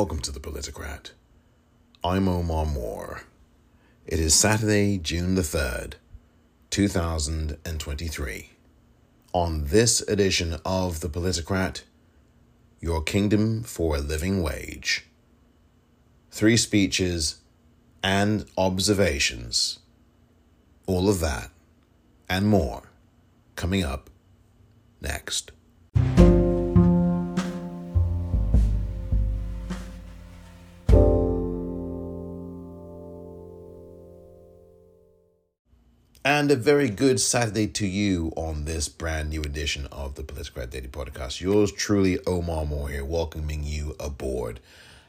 Welcome to the Politicrat. I'm Omar Moore. It is Saturday, June the 3rd, 2023. On this edition of the Politicrat, Your Kingdom for a Living Wage. Three speeches and observations. All of that and more coming up next. And a very good Saturday to you on this brand new edition of the Politicrat Daily Podcast. Yours truly, Omar Moore here, welcoming you aboard.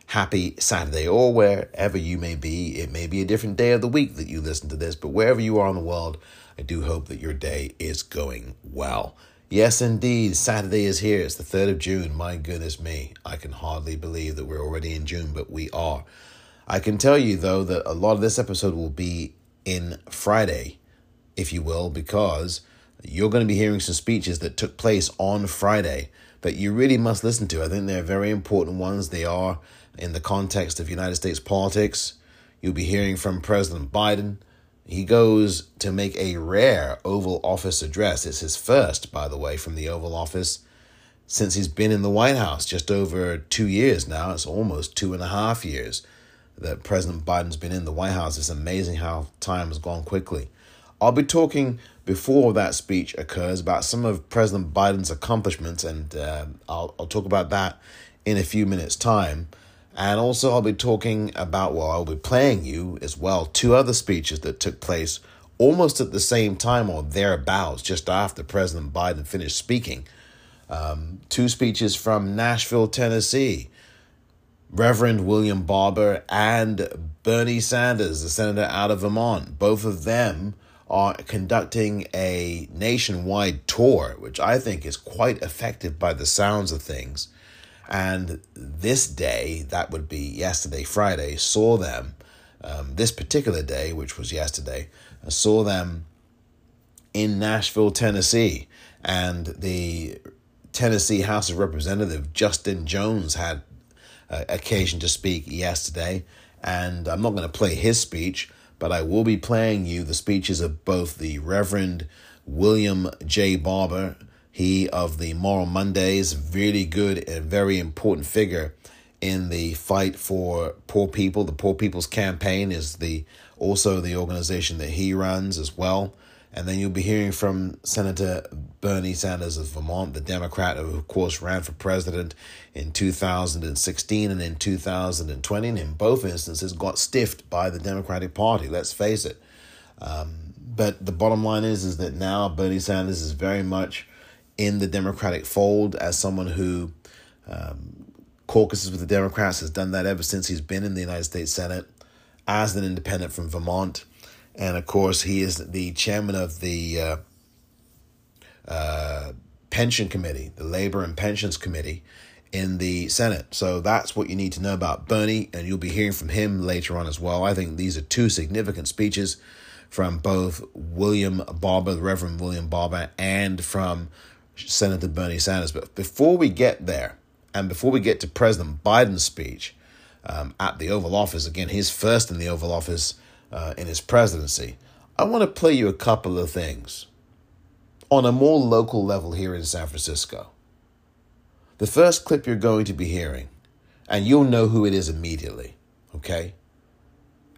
Happy Saturday, or wherever you may be. It may be a different day of the week that you listen to this, but wherever you are in the world, I do hope that your day is going well. Yes, indeed, Saturday is here. It's the 3rd of June. My goodness me, I can hardly believe that we're already in June, but we are. I can tell you, though, that a lot of this episode will be in Friday if you will, because you're going to be hearing some speeches that took place on Friday that you really must listen to. I think they're very important ones. They are in the context of United States politics. You'll be hearing from President Biden. He goes to make a rare Oval Office address. It's his first, by the way, from the Oval Office since he's been in the White House, just over two years now. It's almost two and a half years that President Biden's been in the White House. It's amazing how time has gone quickly. I'll be talking before that speech occurs about some of President Biden's accomplishments, and uh, I'll, I'll talk about that in a few minutes' time. And also, I'll be talking about, well, I'll be playing you as well two other speeches that took place almost at the same time or thereabouts, just after President Biden finished speaking. Um, two speeches from Nashville, Tennessee. Reverend William Barber and Bernie Sanders, the senator out of Vermont. Both of them are conducting a nationwide tour, which I think is quite effective by the sounds of things. And this day, that would be yesterday, Friday, saw them, um, this particular day, which was yesterday, saw them in Nashville, Tennessee. And the Tennessee House of Representative Justin Jones had uh, occasion to speak yesterday. And I'm not going to play his speech, but I will be playing you the speeches of both the Reverend William J. Barber, he of the Moral Mondays, really good and very important figure in the fight for poor people. The Poor People's Campaign is the also the organization that he runs as well. And then you'll be hearing from Senator Bernie Sanders of Vermont, the Democrat who, of course, ran for president in 2016 and in 2020, and in both instances got stiffed by the Democratic Party. Let's face it. Um, but the bottom line is, is that now Bernie Sanders is very much in the Democratic fold as someone who um, caucuses with the Democrats, has done that ever since he's been in the United States Senate as an independent from Vermont and of course he is the chairman of the uh, uh, pension committee, the labor and pensions committee in the Senate. So that's what you need to know about Bernie, and you'll be hearing from him later on as well. I think these are two significant speeches from both William Barber, the Reverend William Barber, and from Senator Bernie Sanders. But before we get there, and before we get to President Biden's speech um, at the Oval Office, again, his first in the Oval Office uh, in his presidency, I want to play you a couple of things on a more local level here in San Francisco. The first clip you're going to be hearing, and you'll know who it is immediately, okay?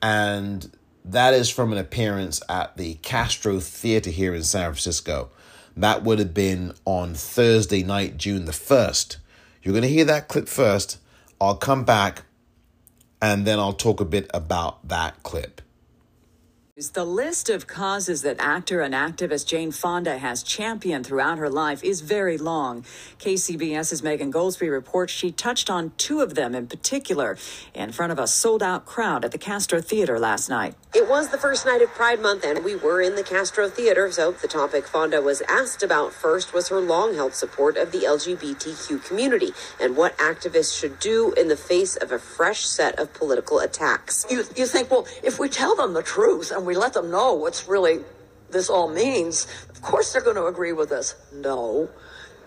And that is from an appearance at the Castro Theater here in San Francisco. That would have been on Thursday night, June the 1st. You're going to hear that clip first. I'll come back and then I'll talk a bit about that clip. The list of causes that actor and activist Jane Fonda has championed throughout her life is very long. KCBS's Megan Goldsby reports she touched on two of them in particular in front of a sold out crowd at the Castro Theater last night. It was the first night of Pride Month, and we were in the Castro Theater, so the topic Fonda was asked about first was her long held support of the LGBTQ community and what activists should do in the face of a fresh set of political attacks. You, you think, well, if we tell them the truth and we let them know what's really this all means, of course they're going to agree with us. No,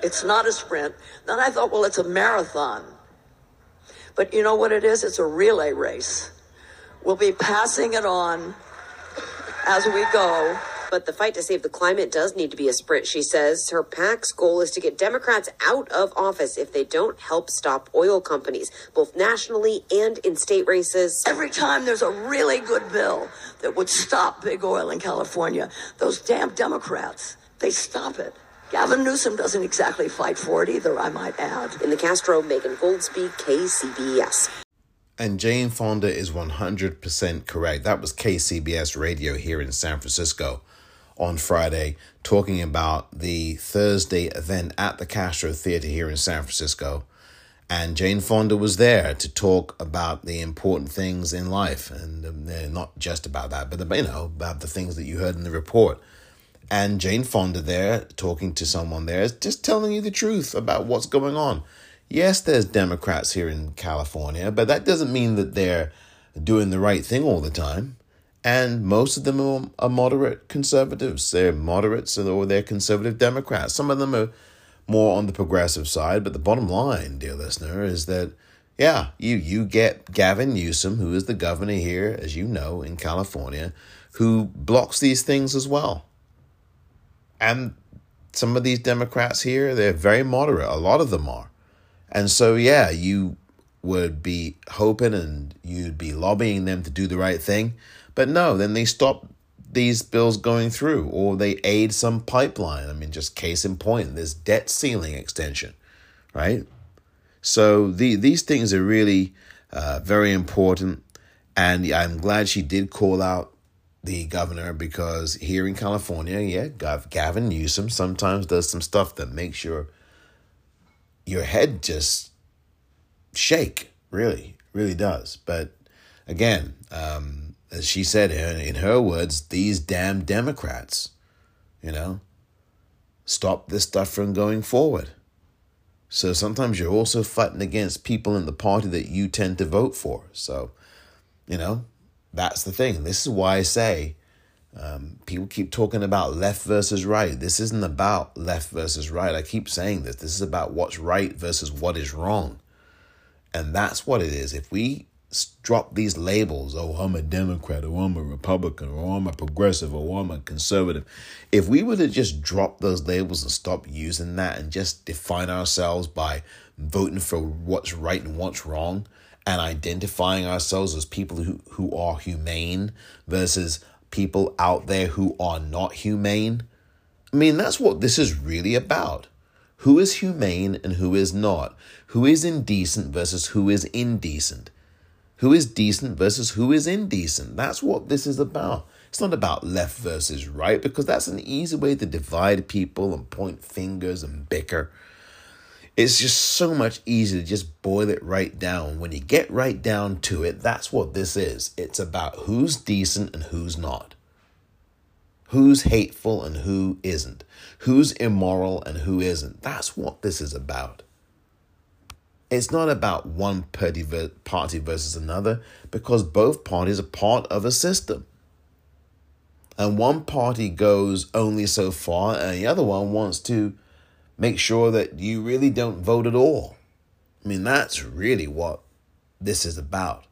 it's not a sprint. Then I thought, well, it's a marathon. But you know what it is? It's a relay race. We'll be passing it on as we go. But the fight to save the climate does need to be a sprint, she says. Her PAC's goal is to get Democrats out of office if they don't help stop oil companies, both nationally and in state races. Every time there's a really good bill that would stop big oil in California, those damn Democrats, they stop it. Gavin Newsom doesn't exactly fight for it either, I might add. In the Castro, Megan Goldsby, KCBS. And Jane Fonda is 100% correct. That was KCBS radio here in San Francisco on Friday, talking about the Thursday event at the Castro Theater here in San Francisco. And Jane Fonda was there to talk about the important things in life, and um, not just about that, but you know about the things that you heard in the report. And Jane Fonda there talking to someone there, just telling you the truth about what's going on. Yes, there's Democrats here in California, but that doesn't mean that they're doing the right thing all the time. And most of them are, are moderate conservatives. They're moderates or they're conservative Democrats. Some of them are more on the progressive side. But the bottom line, dear listener, is that yeah, you you get Gavin Newsom, who is the governor here, as you know, in California, who blocks these things as well. And some of these Democrats here, they're very moderate. A lot of them are. And so, yeah, you would be hoping and you'd be lobbying them to do the right thing. But no, then they stop these bills going through or they aid some pipeline. I mean, just case in point, this debt ceiling extension, right? So the, these things are really uh, very important. And I'm glad she did call out the governor because here in California, yeah, Gavin Newsom sometimes does some stuff that makes your your head just shake. Really, really does. But again, um, as she said in, her words, these damn Democrats, you know, stop this stuff from going forward. So sometimes you're also fighting against people in the party that you tend to vote for. So, you know, that's the thing. This is why I say um, people keep talking about left versus right. This isn't about left versus right. I keep saying this. This is about what's right versus what is wrong. And that's what it is. If we drop these labels, oh, I'm a Democrat, or I'm a Republican, or I'm a progressive, or I'm a conservative. If we were to just drop those labels and stop using that and just define ourselves by voting for what's right and what's wrong, and identifying ourselves as people who, who are humane versus people out there who are not humane. I mean, that's what this is really about. Who is humane and who is not? Who is indecent versus who is indecent? Who is decent versus who is indecent? That's what this is about. It's not about left versus right because that's an easy way to divide people and point fingers and bicker. It's just so much easier to just boil it right down. When you get right down to it, that's what this is. It's about who's decent and who's not. Who's hateful and who isn't. Who's immoral and who isn't. That's what this is about. It's not about one party versus another because both parties are part of a system. And one party goes only so far, and the other one wants to make sure that you really don't vote at all. I mean, that's really what this is about.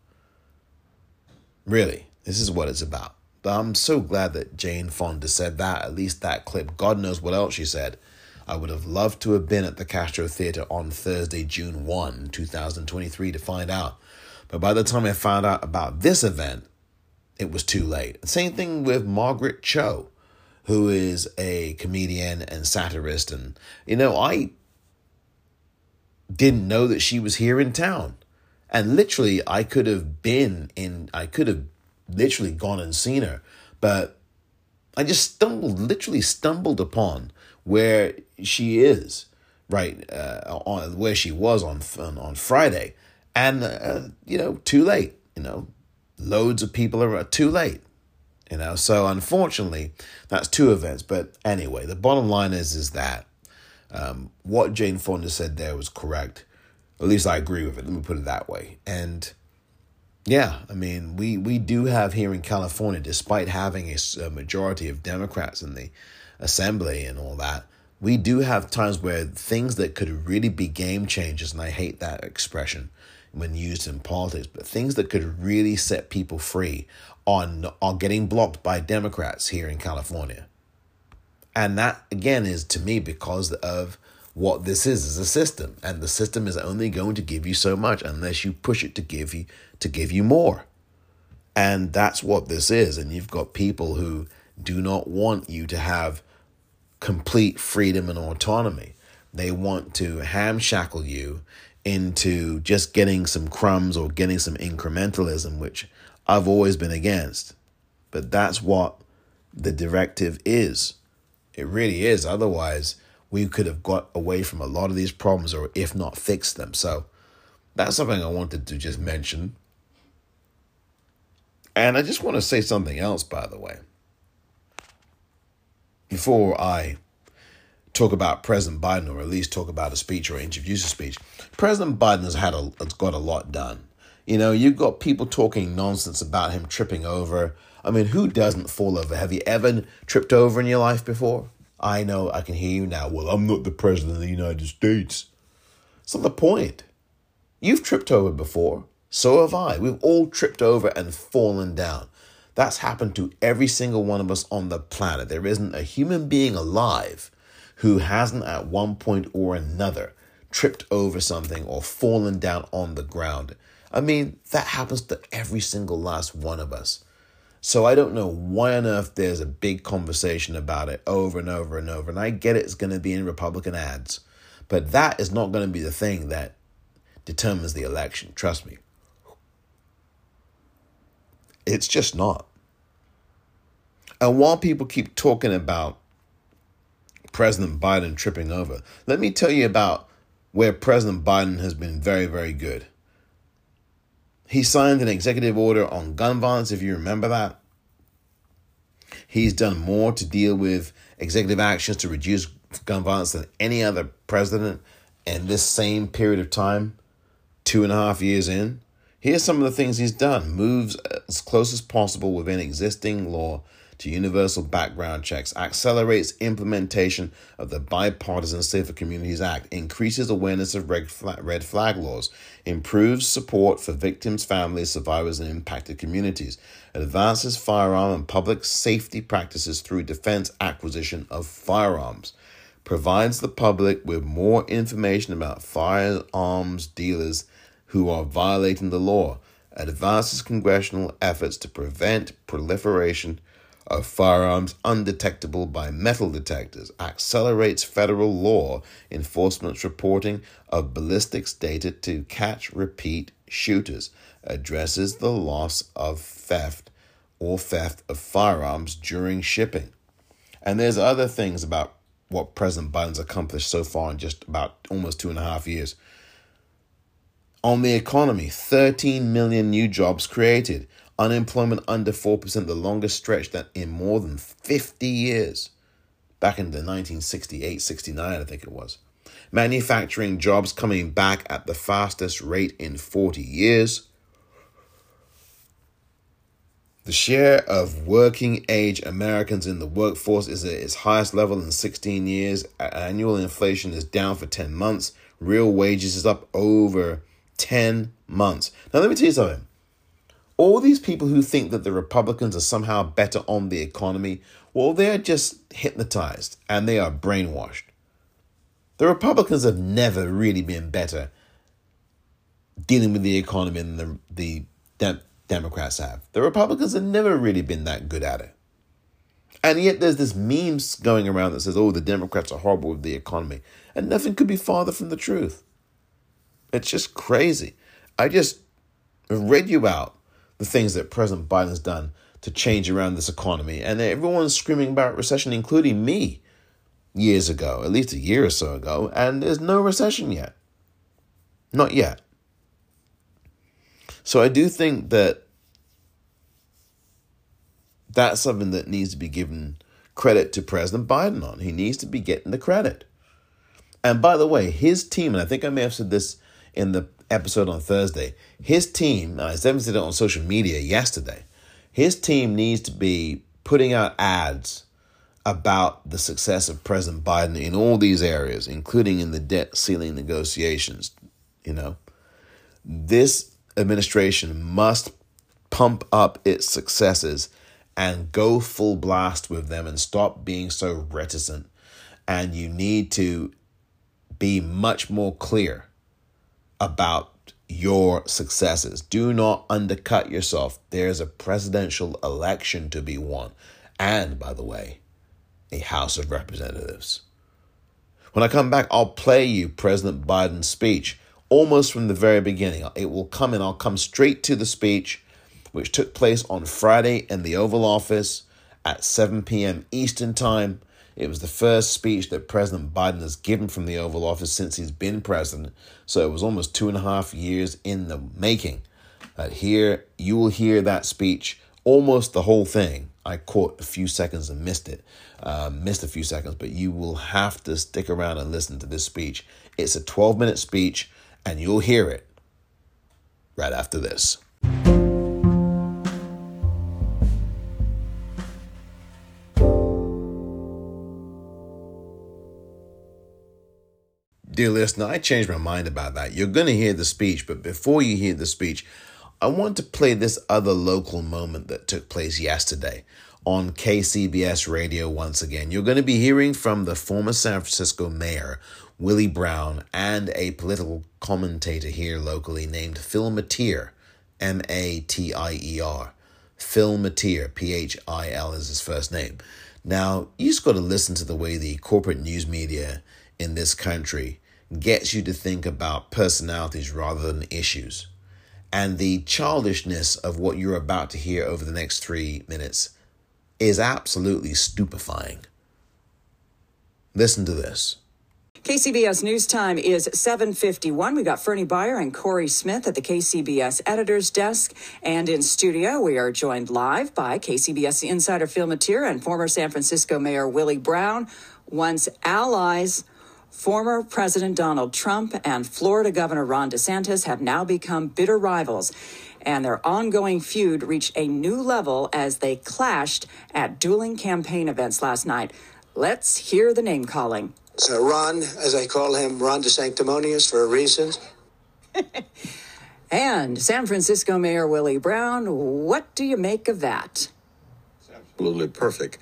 Really, this is what it's about. But I'm so glad that Jane Fonda said that, at least that clip. God knows what else she said. I would have loved to have been at the Castro Theater on Thursday, June 1, 2023, to find out. But by the time I found out about this event, it was too late. Same thing with Margaret Cho who is a comedian and satirist. And, you know, I didn't know that she was here in town. And literally, I could have been in, I could have literally gone and seen her. But I just stumbled, literally stumbled upon where she is, right? Uh, on where she was on on, on Friday. And, uh, you know, too late, you know, loads of people are too late. You know, so unfortunately, that's two events. But anyway, the bottom line is is that um, what Jane Fonda said there was correct. At least I agree with it. Let me put it that way. And yeah, I mean, we we do have here in California, despite having a, a majority of Democrats in the assembly and all that, we do have times where things that could really be game changers, and I hate that expression, when used in politics, but things that could really set people free on are getting blocked by Democrats here in California. And that again is to me because of what this is is a system and the system is only going to give you so much unless you push it to give you to give you more. And that's what this is and you've got people who do not want you to have complete freedom and autonomy. They want to hamshackle you into just getting some crumbs or getting some incrementalism, which I've always been against. But that's what the directive is. It really is. Otherwise, we could have got away from a lot of these problems or if not fixed them. So that's something I wanted to just mention. And I just want to say something else, by the way. Before I talk about President Biden, or at least talk about a speech or introduce a speech, President Biden has had a has got a lot done. You know, you've got people talking nonsense about him tripping over. I mean, who doesn't fall over? Have you ever tripped over in your life before? I know I can hear you now. Well, I'm not the president of the United States. It's not the point. You've tripped over before. So have I. We've all tripped over and fallen down. That's happened to every single one of us on the planet. There isn't a human being alive who hasn't at one point or another tripped over something or fallen down on the ground. I mean, that happens to every single last one of us. So I don't know why on earth there's a big conversation about it over and over and over. And I get it, it's going to be in Republican ads. But that is not going to be the thing that determines the election. Trust me. It's just not. And while people keep talking about President Biden tripping over. Let me tell you about where President Biden has been very, very good. He signed an executive order on gun violence, if you remember that. He's done more to deal with executive actions to reduce gun violence than any other president in this same period of time, two and a half years in. Here's some of the things he's done. Moves as close as possible within existing law to universal background checks, accelerates implementation of the Bipartisan Safer Communities Act, increases awareness of red flag, red flag laws, improves support for victims, families, survivors, and impacted communities, advances firearm and public safety practices through defense acquisition of firearms provides the public with more information about firearms dealers who are violating the law, advances congressional efforts to prevent proliferation of firearms undetectable by metal detectors, accelerates federal law enforcement's reporting of ballistics data to catch repeat shooters, addresses the loss of theft or theft of firearms during shipping. And there's other things about what President Biden's accomplished so far in just about almost two and a half years. On the economy, 13 million new jobs created, Unemployment under 4%, the longest stretch that in more than 50 years. Back in the 1968 69, I think it was. Manufacturing jobs coming back at the fastest rate in 40 years. The share of working age Americans in the workforce is at its highest level in 16 years. Annual inflation is down for 10 months. Real wages is up over 10 months. Now, let me tell you something all these people who think that the Republicans are somehow better on the economy, well, they're just hypnotized and they are brainwashed. The Republicans have never really been better dealing with the economy than the, the de- Democrats have. The Republicans have never really been that good at it. And yet there's this memes going around that says, oh, the Democrats are horrible with the economy. And nothing could be farther from the truth. It's just crazy. I just read you out the things that President Biden's done to change around this economy. And everyone's screaming about recession, including me, years ago, at least a year or so ago. And there's no recession yet. Not yet. So I do think that that's something that needs to be given credit to President Biden on. He needs to be getting the credit. And by the way, his team, and I think I may have said this in the episode on Thursday, his team, I said it on social media yesterday, his team needs to be putting out ads about the success of President Biden in all these areas, including in the debt ceiling negotiations, you know. This administration must pump up its successes and go full blast with them and stop being so reticent. And you need to be much more clear about your successes. Do not undercut yourself. There's a presidential election to be won. And, by the way, a House of Representatives. When I come back, I'll play you President Biden's speech almost from the very beginning. It will come and I'll come straight to the speech, which took place on Friday in the Oval Office at 7 p.m. Eastern Time. It was the first speech that President Biden has given from the Oval Office since he's been president. So it was almost two and a half years in the making. Uh, here, you will hear that speech, almost the whole thing. I caught a few seconds and missed it, uh, missed a few seconds, but you will have to stick around and listen to this speech. It's a 12 minute speech, and you'll hear it right after this. Dear listener, I changed my mind about that. You're going to hear the speech, but before you hear the speech, I want to play this other local moment that took place yesterday on KCBS radio once again. You're going to be hearing from the former San Francisco mayor, Willie Brown, and a political commentator here locally named Phil Matier, M A T I E R. Phil Matier, P H I L is his first name. Now, you just got to listen to the way the corporate news media in this country gets you to think about personalities rather than issues. And the childishness of what you're about to hear over the next three minutes is absolutely stupefying. Listen to this. KCBS News Time is 7:51. We got Fernie Byer and Corey Smith at the KCBS editor's desk, and in studio we are joined live by KCBS insider Phil Matier and former San Francisco Mayor Willie Brown, once allies. Former President Donald Trump and Florida Governor Ron DeSantis have now become bitter rivals, and their ongoing feud reached a new level as they clashed at dueling campaign events last night. Let's hear the name calling. So Ron, as I call him, Ron DeSanctimonious for a reason. and San Francisco Mayor Willie Brown, what do you make of that? Absolutely perfect.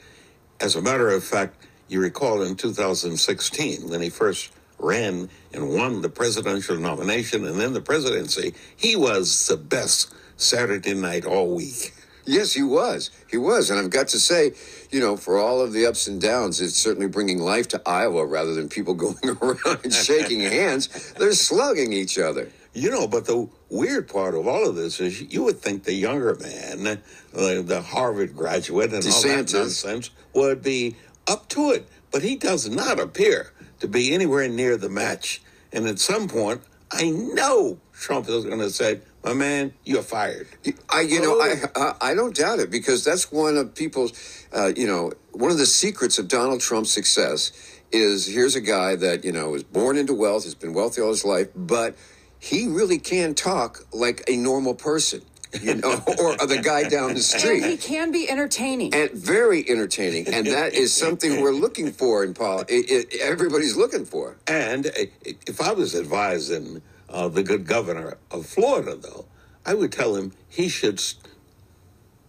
As a matter of fact, you recall in 2016 when he first ran and won the presidential nomination and then the presidency, he was the best Saturday night all week. Yes, he was. He was. And I've got to say, you know, for all of the ups and downs, it's certainly bringing life to Iowa rather than people going around shaking hands. They're slugging each other. You know, but the weird part of all of this is you would think the younger man, uh, the Harvard graduate and DeSantis. all that nonsense, would be up to it, but he does not appear to be anywhere near the match. And at some point, I know Trump is going to say, "My man, you're fired." I, you know, I, I, I don't doubt it because that's one of people's, uh, you know, one of the secrets of Donald Trump's success is here's a guy that you know was born into wealth, has been wealthy all his life, but he really can talk like a normal person you know, or the guy down the street. And he can be entertaining. And very entertaining. And that is something we're looking for in Paul. It, it, everybody's looking for. And if I was advising uh, the good governor of Florida, though, I would tell him he should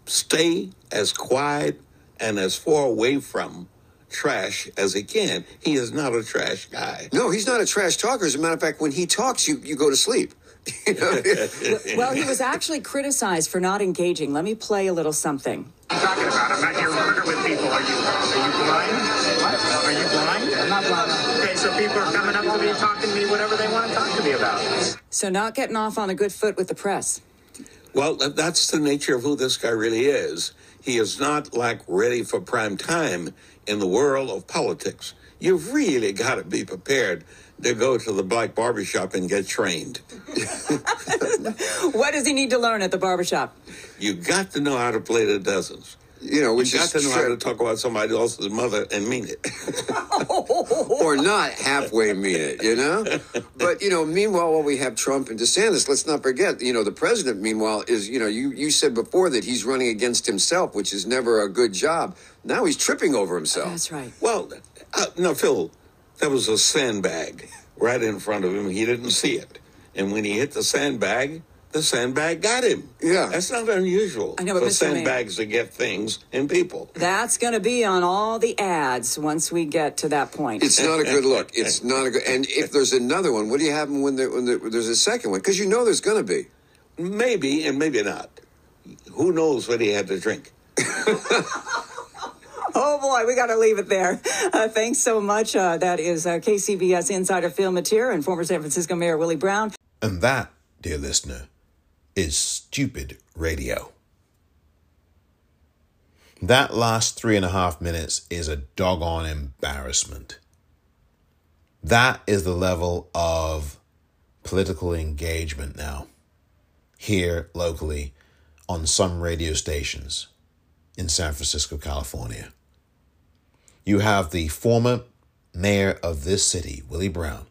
stay as quiet and as far away from trash as he can. He is not a trash guy. No, he's not a trash talker. As a matter of fact, when he talks, you, you go to sleep. You know? well, he was actually criticized for not engaging. Let me play a little something. I'm talking about. I'm not here working with people. Are you, are you blind? What? Are you blind? I'm not blind. Okay, so people are coming up to me, talking to me, whatever they want to talk to me about. So, not getting off on a good foot with the press. Well, that's the nature of who this guy really is. He is not like ready for prime time in the world of politics. You've really got to be prepared to go to the black barbershop and get trained. what does he need to learn at the barbershop? You got to know how to play the dozens. You know, you got to know how to talk about somebody else's mother and mean it. or not halfway mean it, you know? But, you know, meanwhile, while we have Trump and DeSantis, let's not forget, you know, the president, meanwhile, is, you know, you, you said before that he's running against himself, which is never a good job. Now he's tripping over himself. That's right. Well, uh, no, Phil, there was a sandbag right in front of him. He didn't see it. And when he hit the sandbag, the sandbag got him. Yeah. That's not unusual I know, but for Mr. Mayor- sandbags to get things and people. That's going to be on all the ads once we get to that point. It's not a good look. It's not a good. And if there's another one, what do you have when, there, when there, there's a second one? Because you know there's going to be. Maybe and maybe not. Who knows what he had to drink? Oh boy, we got to leave it there. Uh, thanks so much. Uh, that is uh, KCBS insider Phil Matier and former San Francisco Mayor Willie Brown. And that, dear listener, is stupid radio. That last three and a half minutes is a doggone embarrassment. That is the level of political engagement now, here locally on some radio stations in San Francisco, California. You have the former mayor of this city, Willie Brown,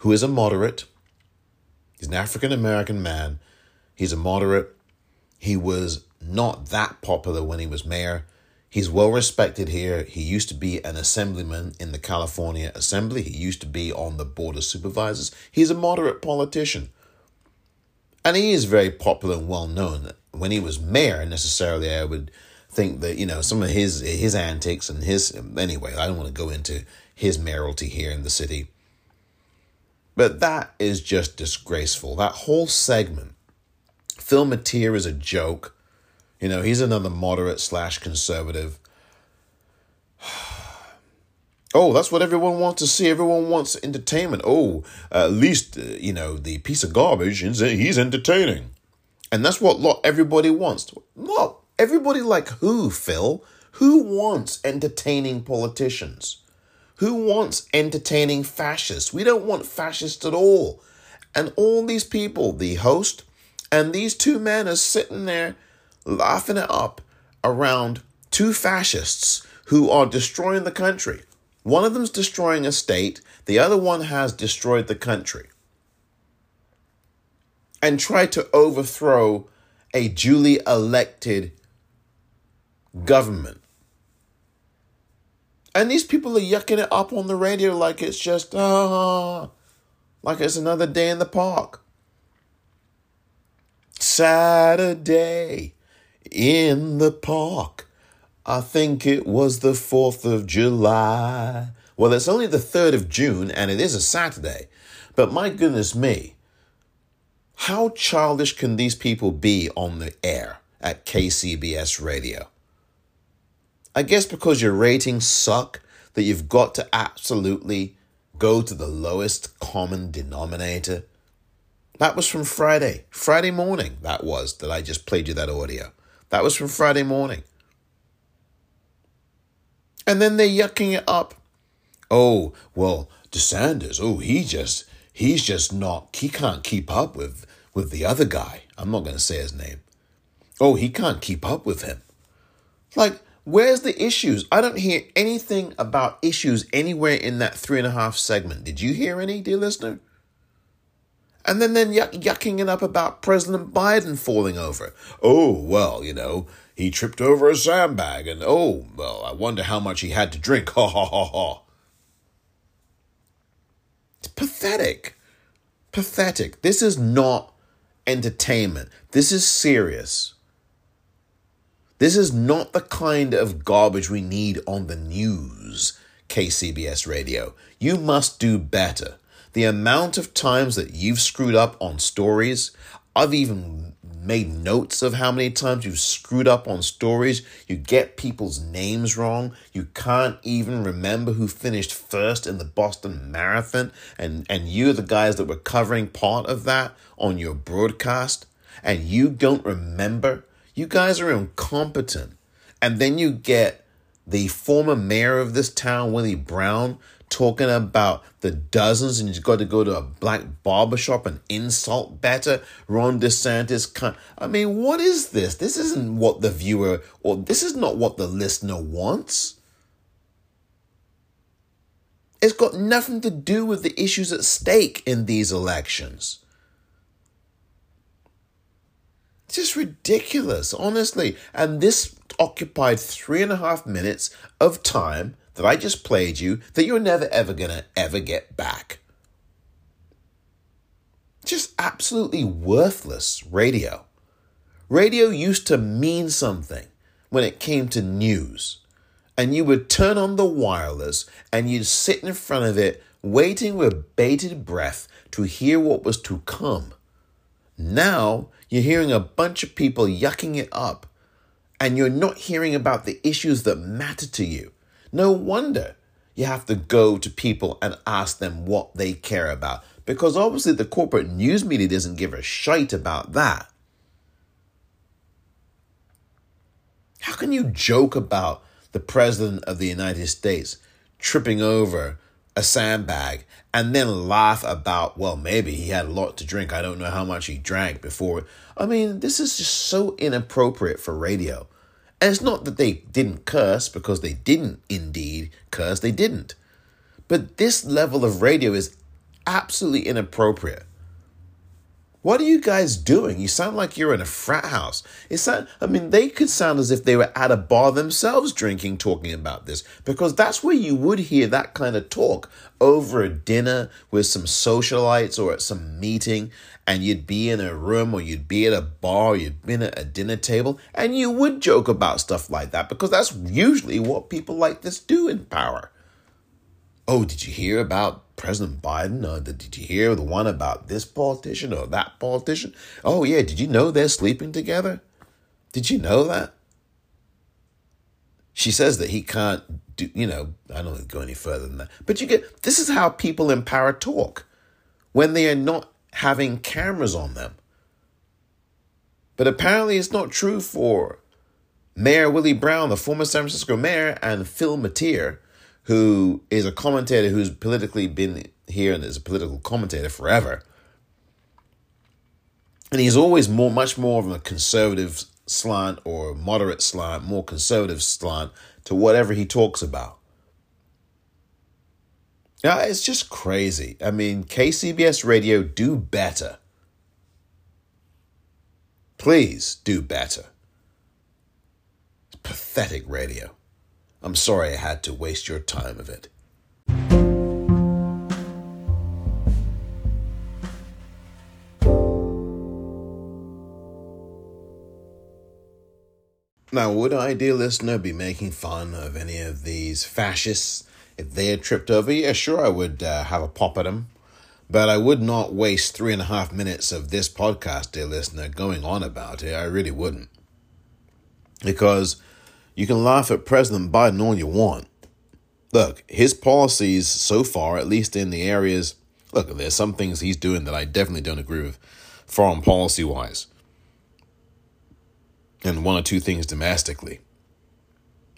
who is a moderate. He's an African American man. He's a moderate. He was not that popular when he was mayor. He's well respected here. He used to be an assemblyman in the California Assembly. He used to be on the Board of Supervisors. He's a moderate politician. And he is very popular and well known. When he was mayor, necessarily, I would think that, you know, some of his his antics and his anyway, I don't want to go into his mayoralty here in the city. But that is just disgraceful. That whole segment. Phil Matier is a joke. You know, he's another moderate slash conservative. Oh, that's what everyone wants to see. Everyone wants entertainment. Oh, at least, uh, you know, the piece of garbage, he's entertaining. And that's what lot everybody wants. What? Everybody like who, Phil? Who wants entertaining politicians? Who wants entertaining fascists? We don't want fascists at all. And all these people, the host and these two men are sitting there laughing it up around two fascists who are destroying the country. One of them's destroying a state, the other one has destroyed the country. And tried to overthrow a duly elected government. And these people are yucking it up on the radio like it's just, ah, like it's another day in the park. Saturday in the park. I think it was the 4th of July. Well, it's only the 3rd of June and it is a Saturday. But my goodness me, how childish can these people be on the air at KCBS radio? I guess because your ratings suck, that you've got to absolutely go to the lowest common denominator. That was from Friday, Friday morning. That was that I just played you that audio. That was from Friday morning. And then they're yucking it up. Oh, well, DeSanders, oh, he just, he's just not, he can't keep up with, with the other guy. I'm not going to say his name. Oh, he can't keep up with him. Like, where's the issues? I don't hear anything about issues anywhere in that three and a half segment. Did you hear any, dear listener? And then then yuck, yucking it up about President Biden falling over. Oh, well, you know, he tripped over a sandbag, and oh, well, I wonder how much he had to drink. Ha ha ha ha. It's pathetic. Pathetic. This is not entertainment. This is serious. This is not the kind of garbage we need on the news, KCBS Radio. You must do better. The amount of times that you've screwed up on stories, I've even made notes of how many times you've screwed up on stories. You get people's names wrong. You can't even remember who finished first in the Boston Marathon. And, and you're the guys that were covering part of that on your broadcast. And you don't remember. You guys are incompetent. And then you get the former mayor of this town, Willie Brown, talking about the dozens and you've got to go to a black barbershop and insult better Ron DeSantis. I mean, what is this? This isn't what the viewer or this is not what the listener wants. It's got nothing to do with the issues at stake in these elections. It's just ridiculous, honestly. And this occupied three and a half minutes of time that I just played you that you're never ever gonna ever get back. Just absolutely worthless radio. Radio used to mean something when it came to news. And you would turn on the wireless and you'd sit in front of it waiting with bated breath to hear what was to come. Now you're hearing a bunch of people yucking it up and you're not hearing about the issues that matter to you. No wonder you have to go to people and ask them what they care about because obviously the corporate news media doesn't give a shite about that. How can you joke about the President of the United States tripping over a sandbag and then laugh about, well, maybe he had a lot to drink. I don't know how much he drank before. I mean, this is just so inappropriate for radio. And it's not that they didn't curse, because they didn't indeed curse, they didn't. But this level of radio is absolutely inappropriate. What are you guys doing? You sound like you're in a frat house. It sound, I mean, they could sound as if they were at a bar themselves drinking, talking about this, because that's where you would hear that kind of talk over a dinner with some socialites or at some meeting, and you'd be in a room or you'd be at a bar, or you'd been at a dinner table, and you would joke about stuff like that because that's usually what people like this do in power. Oh, did you hear about President Biden? Uh, or did you hear the one about this politician or that politician? Oh, yeah, did you know they're sleeping together? Did you know that? She says that he can't do, you know, I don't go any further than that. But you get, this is how people in power talk when they are not having cameras on them. But apparently it's not true for Mayor Willie Brown, the former San Francisco mayor, and Phil Matier, who is a commentator who's politically been here and is a political commentator forever. And he's always more, much more of a conservative slant or moderate slant, more conservative slant to whatever he talks about. Yeah, it's just crazy. I mean, KCBS radio, do better. Please do better. It's pathetic radio. I'm sorry I had to waste your time of it. Now, would I, dear listener, be making fun of any of these fascists if they had tripped over? Yeah, sure, I would uh, have a pop at them. But I would not waste three and a half minutes of this podcast, dear listener, going on about it. I really wouldn't. Because you can laugh at President Biden all you want. Look, his policies so far, at least in the areas, look, there's some things he's doing that I definitely don't agree with, foreign policy wise, and one or two things domestically.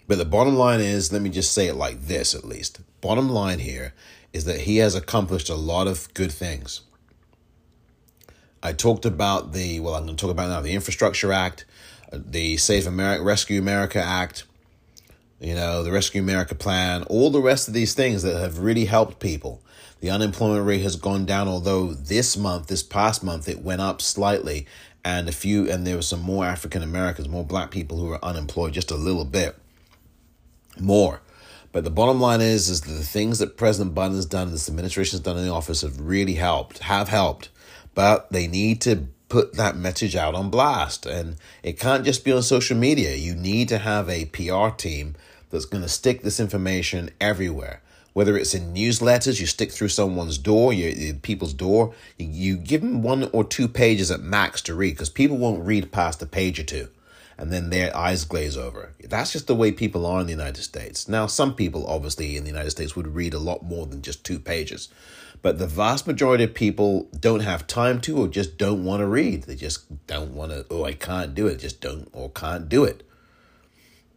But the bottom line is, let me just say it like this at least. Bottom line here is that he has accomplished a lot of good things. I talked about the, well, I'm going to talk about now the Infrastructure Act, the Safe America, Rescue America Act, you know, the Rescue America Plan, all the rest of these things that have really helped people. The unemployment rate has gone down, although this month, this past month, it went up slightly, and a few, and there were some more African Americans, more black people who were unemployed, just a little bit more. But the bottom line is, is that the things that President Biden has done, this administration has done in the office, have really helped, have helped. But they need to put that message out on blast. And it can't just be on social media. You need to have a PR team that's going to stick this information everywhere. Whether it's in newsletters, you stick through someone's door, you, people's door, you, you give them one or two pages at max to read because people won't read past a page or two and then their eyes glaze over. That's just the way people are in the United States. Now, some people, obviously, in the United States would read a lot more than just two pages. But the vast majority of people don't have time to or just don't want to read. They just don't want to, oh, I can't do it. Just don't or can't do it.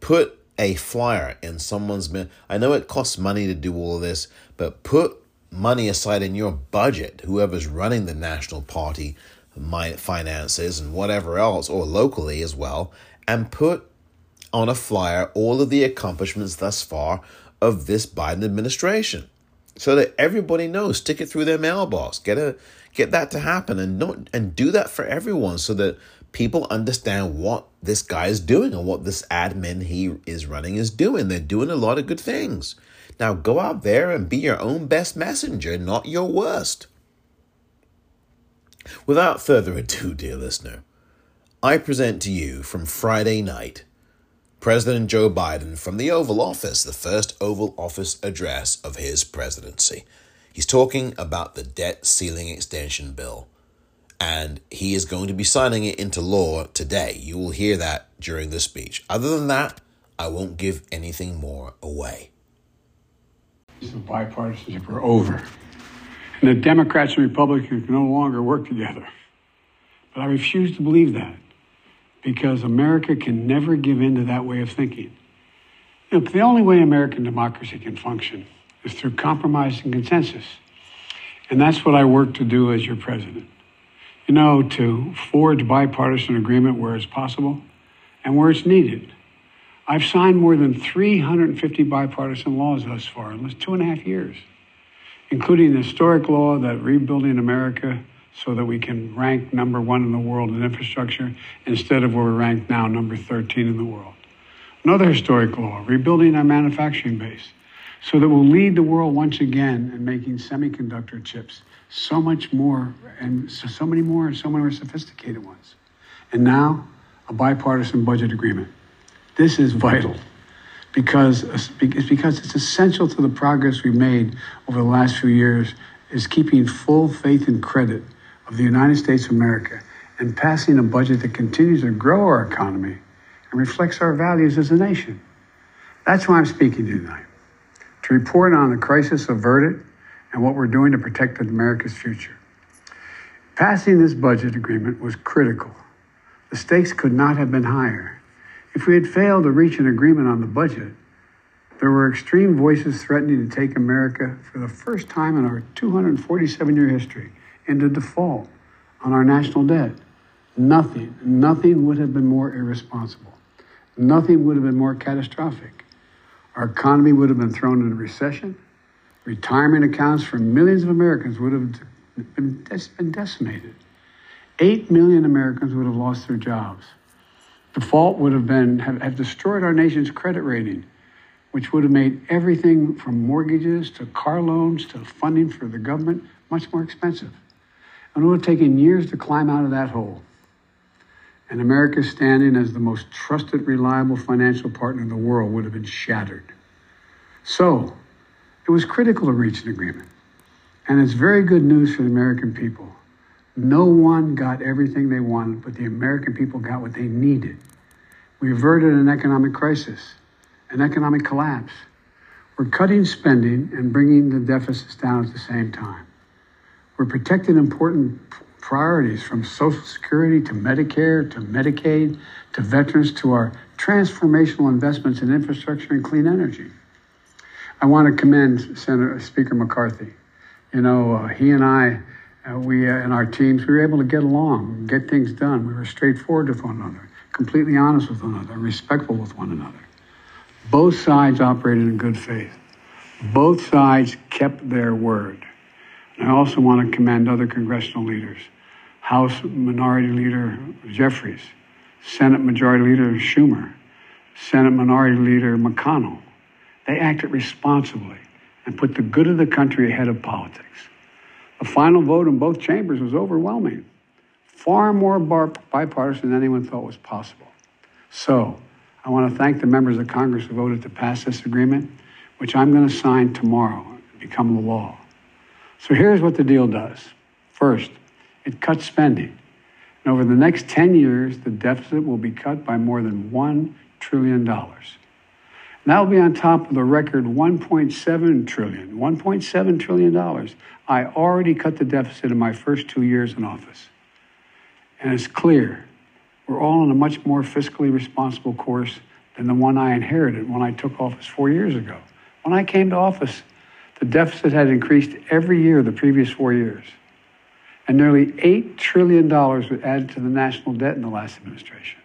Put a flyer in someone's. I know it costs money to do all of this, but put money aside in your budget, whoever's running the national party my finances and whatever else, or locally as well, and put on a flyer all of the accomplishments thus far of this Biden administration so that everybody knows stick it through their mailbox. Get a get that to happen and don't and do that for everyone so that people understand what this guy is doing and what this admin he is running is doing. They're doing a lot of good things. Now go out there and be your own best messenger not your worst. Without further ado, dear listener, I present to you from Friday night President Joe Biden from the Oval Office, the first Oval Office address of his presidency. He's talking about the debt ceiling extension bill, and he is going to be signing it into law today. You will hear that during the speech. Other than that, I won't give anything more away. The bipartisanship are over. And the Democrats and Republicans can no longer work together. But I refuse to believe that because America can never give in to that way of thinking. Know, the only way American democracy can function is through compromise and consensus. And that's what I work to do as your president. You know, to forge bipartisan agreement where it's possible and where it's needed. I've signed more than 350 bipartisan laws thus far in just two and a half years, including the historic law that rebuilding America so that we can rank number one in the world in infrastructure instead of where we're ranked now number 13 in the world. Another historic law, rebuilding our manufacturing base so that we'll lead the world once again in making semiconductor chips so much more and so, so many more and so many more sophisticated ones. And now, a bipartisan budget agreement. This is vital because it's because it's essential to the progress we've made over the last few years is keeping full faith and credit of the United States of America and passing a budget that continues to grow our economy and reflects our values as a nation. That's why I'm speaking tonight to report on the crisis averted and what we're doing to protect America's future. Passing this budget agreement was critical. The stakes could not have been higher. If we had failed to reach an agreement on the budget, there were extreme voices threatening to take America for the first time in our 247 year history into default on our national debt. Nothing, nothing would have been more irresponsible. Nothing would have been more catastrophic. Our economy would have been thrown into recession. Retirement accounts for millions of Americans would have been, been decimated. Eight million Americans would have lost their jobs. Default would have been have, have destroyed our nation's credit rating, which would have made everything from mortgages to car loans to funding for the government much more expensive. And it would have taken years to climb out of that hole. And America's standing as the most trusted, reliable financial partner in the world would have been shattered. So, it was critical to reach an agreement. And it's very good news for the American people. No one got everything they wanted, but the American people got what they needed. We averted an economic crisis, an economic collapse. We're cutting spending and bringing the deficits down at the same time. We're protecting important priorities from Social Security to Medicare to Medicaid to veterans to our transformational investments in infrastructure and clean energy. I want to commend Senator Speaker McCarthy. You know, uh, he and I, uh, we uh, and our teams, we were able to get along, get things done. We were straightforward with one another, completely honest with one another, respectful with one another. Both sides operated in good faith. Both sides kept their word. I also want to commend other congressional leaders House Minority Leader Jeffries, Senate Majority Leader Schumer, Senate Minority Leader McConnell. They acted responsibly and put the good of the country ahead of politics. The final vote in both chambers was overwhelming, far more bipartisan than anyone thought was possible. So, I want to thank the members of Congress who voted to pass this agreement, which I'm going to sign tomorrow and become the law. So here's what the deal does. First, it cuts spending. And over the next 10 years, the deficit will be cut by more than $1 trillion. And that will be on top of the record $1.7 trillion. $1.7 trillion. I already cut the deficit in my first two years in office. And it's clear we're all on a much more fiscally responsible course than the one I inherited when I took office four years ago. When I came to office, the deficit had increased every year the previous four years. And nearly $8 trillion was added to the national debt in the last administration.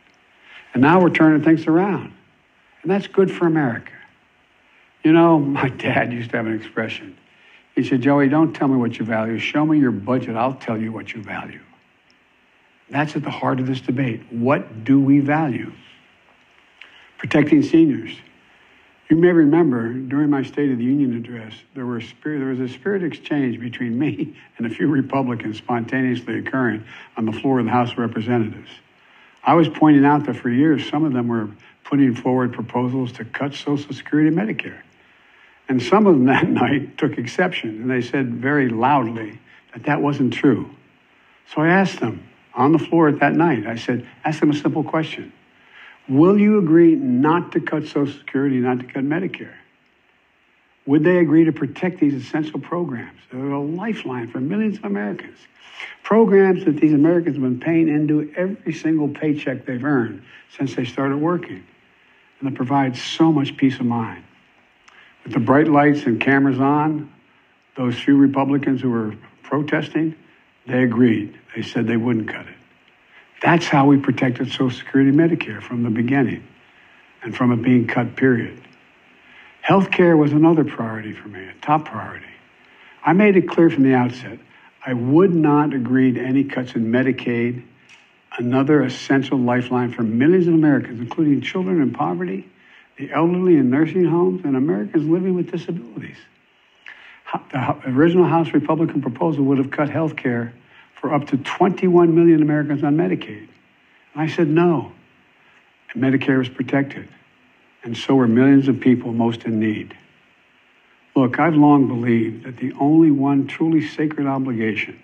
And now we're turning things around. And that's good for America. You know, my dad used to have an expression. He said, Joey, don't tell me what you value. Show me your budget. I'll tell you what you value. That's at the heart of this debate. What do we value? Protecting seniors. You may remember during my State of the Union address, there, were spirit, there was a spirit exchange between me and a few Republicans spontaneously occurring on the floor of the House of Representatives. I was pointing out that for years, some of them were putting forward proposals to cut Social Security and Medicare. And some of them that night took exception, and they said very loudly that that wasn't true. So I asked them on the floor at that night, I said, ask them a simple question. Will you agree not to cut Social Security, not to cut Medicare? Would they agree to protect these essential programs that are a lifeline for millions of Americans? Programs that these Americans have been paying into every single paycheck they've earned since they started working, and that provides so much peace of mind. With the bright lights and cameras on, those few Republicans who were protesting, they agreed. They said they wouldn't cut it. That's how we protected Social Security and Medicare from the beginning and from it being cut, period. Health care was another priority for me, a top priority. I made it clear from the outset I would not agree to any cuts in Medicaid, another essential lifeline for millions of Americans, including children in poverty, the elderly in nursing homes, and Americans living with disabilities. The original House Republican proposal would have cut health care for up to 21 million Americans on Medicaid. And I said no. And Medicare is protected. And so are millions of people most in need. Look, I've long believed that the only one truly sacred obligation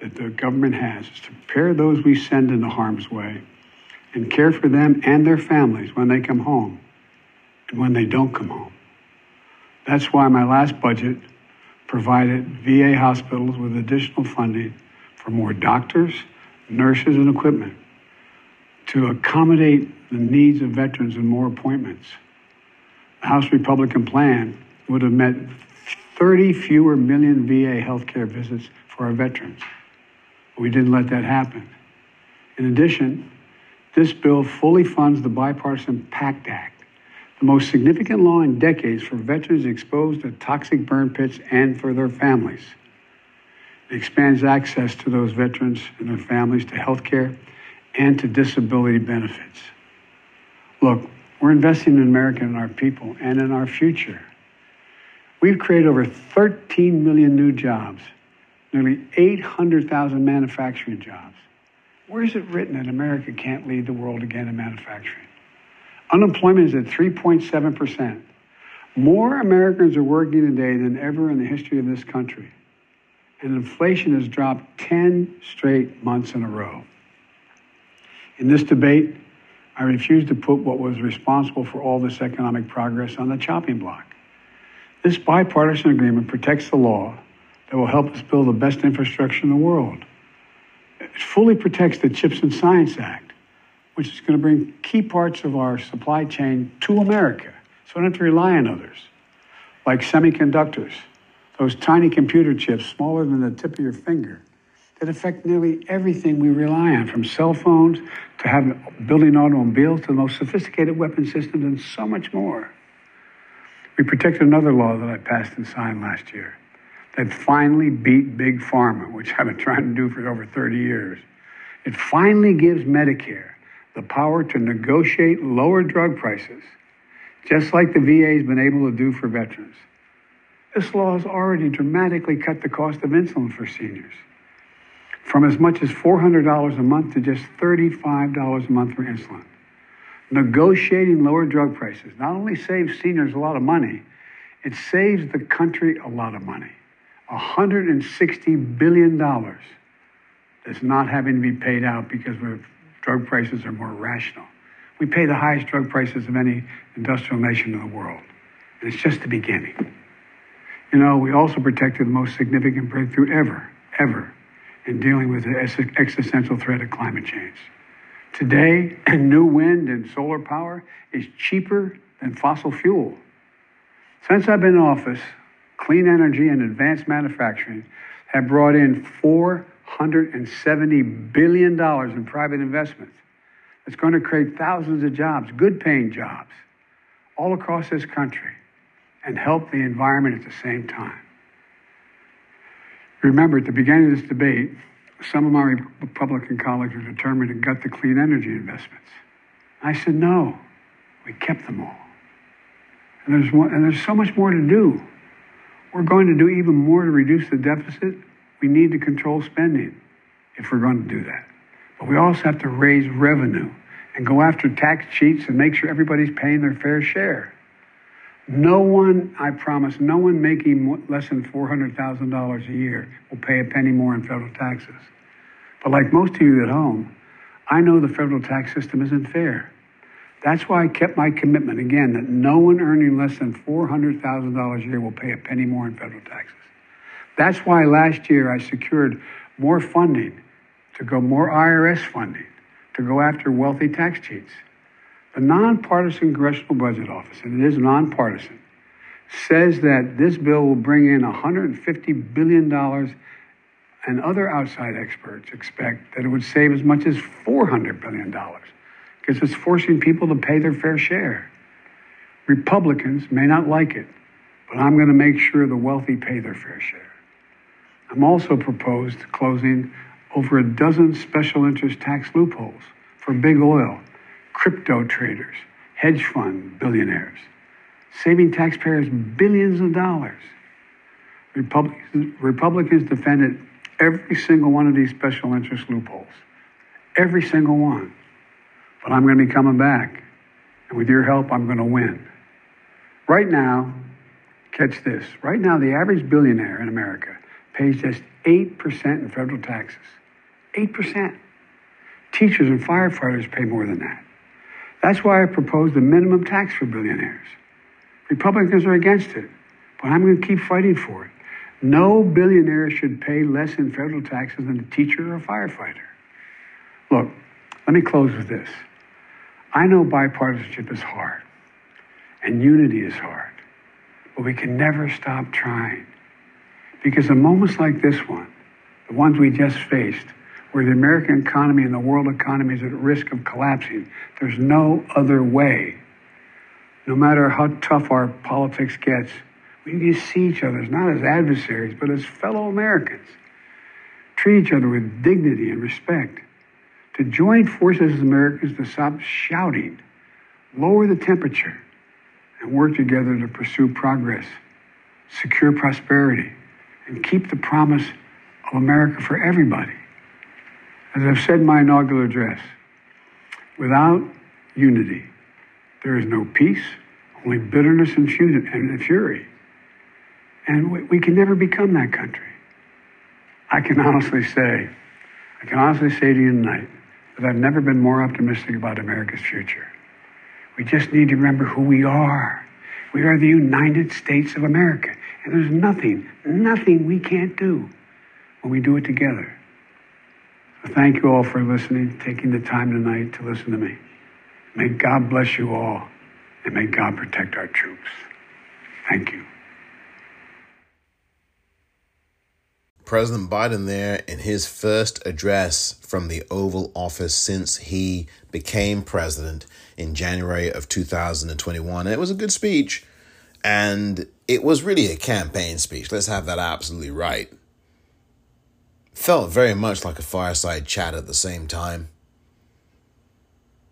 that the government has is to prepare those we send into harm's way and care for them and their families when they come home and when they don't come home. That's why my last budget provided VA hospitals with additional funding for more doctors, nurses, and equipment to accommodate the needs of veterans and more appointments. The House Republican plan would have meant 30 fewer million VA healthcare visits for our veterans. We didn't let that happen. In addition, this bill fully funds the bipartisan PACT Act, the most significant law in decades for veterans exposed to toxic burn pits and for their families. It expands access to those veterans and their families to health care and to disability benefits. Look, we're investing in America and our people and in our future. We've created over 13 million new jobs, nearly 800,000 manufacturing jobs. Where is it written that America can't lead the world again in manufacturing? Unemployment is at 3.7%. More Americans are working today than ever in the history of this country and inflation has dropped 10 straight months in a row. In this debate, I refuse to put what was responsible for all this economic progress on the chopping block. This bipartisan agreement protects the law that will help us build the best infrastructure in the world. It fully protects the CHIPS and Science Act, which is going to bring key parts of our supply chain to America so we don't have to rely on others, like semiconductors, those tiny computer chips smaller than the tip of your finger that affect nearly everything we rely on, from cell phones to have building automobiles to the most sophisticated weapon systems and so much more. We protected another law that I passed and signed last year that finally beat Big Pharma, which I've been trying to do for over 30 years. It finally gives Medicare the power to negotiate lower drug prices, just like the VA has been able to do for veterans. This law has already dramatically cut the cost of insulin for seniors from as much as $400 a month to just $35 a month for insulin. Negotiating lower drug prices not only saves seniors a lot of money, it saves the country a lot of money. $160 billion that's not having to be paid out because drug prices are more rational. We pay the highest drug prices of any industrial nation in the world. And it's just the beginning. You know, we also protected the most significant breakthrough ever, ever, in dealing with the existential threat of climate change. Today, new wind and solar power is cheaper than fossil fuel. Since I've been in office, clean energy and advanced manufacturing have brought in $470 billion in private investments. It's going to create thousands of jobs, good paying jobs, all across this country and help the environment at the same time. Remember, at the beginning of this debate, some of my Republican colleagues were determined to gut the clean energy investments. I said, no, we kept them all. And there's, and there's so much more to do. We're going to do even more to reduce the deficit. We need to control spending if we're going to do that. But we also have to raise revenue and go after tax cheats and make sure everybody's paying their fair share. No one, I promise, no one making less than $400,000 a year will pay a penny more in federal taxes. But like most of you at home, I know the federal tax system isn't fair. That's why I kept my commitment again that no one earning less than $400,000 a year will pay a penny more in federal taxes. That's why last year I secured more funding to go more IRS funding to go after wealthy tax cheats. The nonpartisan Congressional Budget Office, and it is nonpartisan, says that this bill will bring in $150 billion, and other outside experts expect that it would save as much as $400 billion because it's forcing people to pay their fair share. Republicans may not like it, but I'm going to make sure the wealthy pay their fair share. I'm also proposed closing over a dozen special interest tax loopholes for big oil, crypto traders, hedge fund billionaires, saving taxpayers billions of dollars. Republicans, Republicans defended every single one of these special interest loopholes, every single one. But I'm going to be coming back. And with your help, I'm going to win. Right now, catch this. Right now, the average billionaire in America pays just 8% in federal taxes. 8%. Teachers and firefighters pay more than that. That's why I proposed the minimum tax for billionaires. Republicans are against it, but I'm going to keep fighting for it. No billionaire should pay less in federal taxes than a teacher or a firefighter. Look, let me close with this. I know bipartisanship is hard and unity is hard, but we can never stop trying. Because in moments like this one, the ones we just faced, where the American economy and the world economy is at risk of collapsing, there's no other way. No matter how tough our politics gets, we need to see each other not as adversaries, but as fellow Americans. Treat each other with dignity and respect to join forces as Americans to stop shouting, lower the temperature, and work together to pursue progress, secure prosperity, and keep the promise of America for everybody. As I've said in my inaugural address, without unity, there is no peace, only bitterness and fury. And we can never become that country. I can honestly say, I can honestly say to you tonight, that I've never been more optimistic about America's future. We just need to remember who we are. We are the United States of America. And there's nothing, nothing we can't do when we do it together. Thank you all for listening, taking the time tonight to listen to me. May God bless you all, and may God protect our troops. Thank you. President Biden there in his first address from the Oval Office since he became president in January of 2021. And it was a good speech, and it was really a campaign speech. Let's have that absolutely right. Felt very much like a fireside chat at the same time.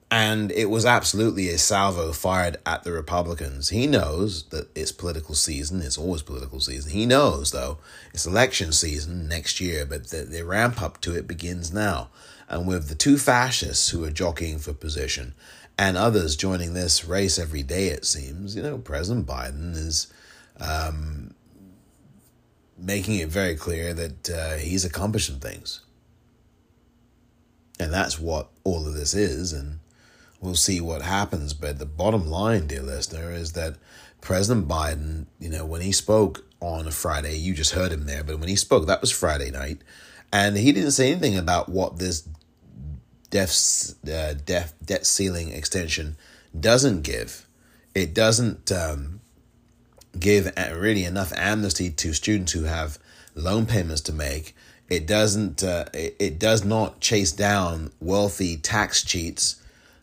And it was absolutely a salvo fired at the Republicans. He knows that it's political season. It's always political season. He knows, though, it's election season next year, but the, the ramp up to it begins now. And with the two fascists who are jockeying for position and others joining this race every day, it seems, you know, President Biden is um, making it very clear that uh, he's accomplishing things. And that's what all of this is. And we'll see what happens. But the bottom line, dear listener, is that President Biden, you know, when he spoke on Friday, you just heard him there, but when he spoke, that was Friday night, and he didn't say anything about what this debt, uh, debt ceiling extension doesn't give. It doesn't um, give really enough amnesty to students who have loan payments to make. It doesn't. Uh, it, it does not chase down wealthy tax cheats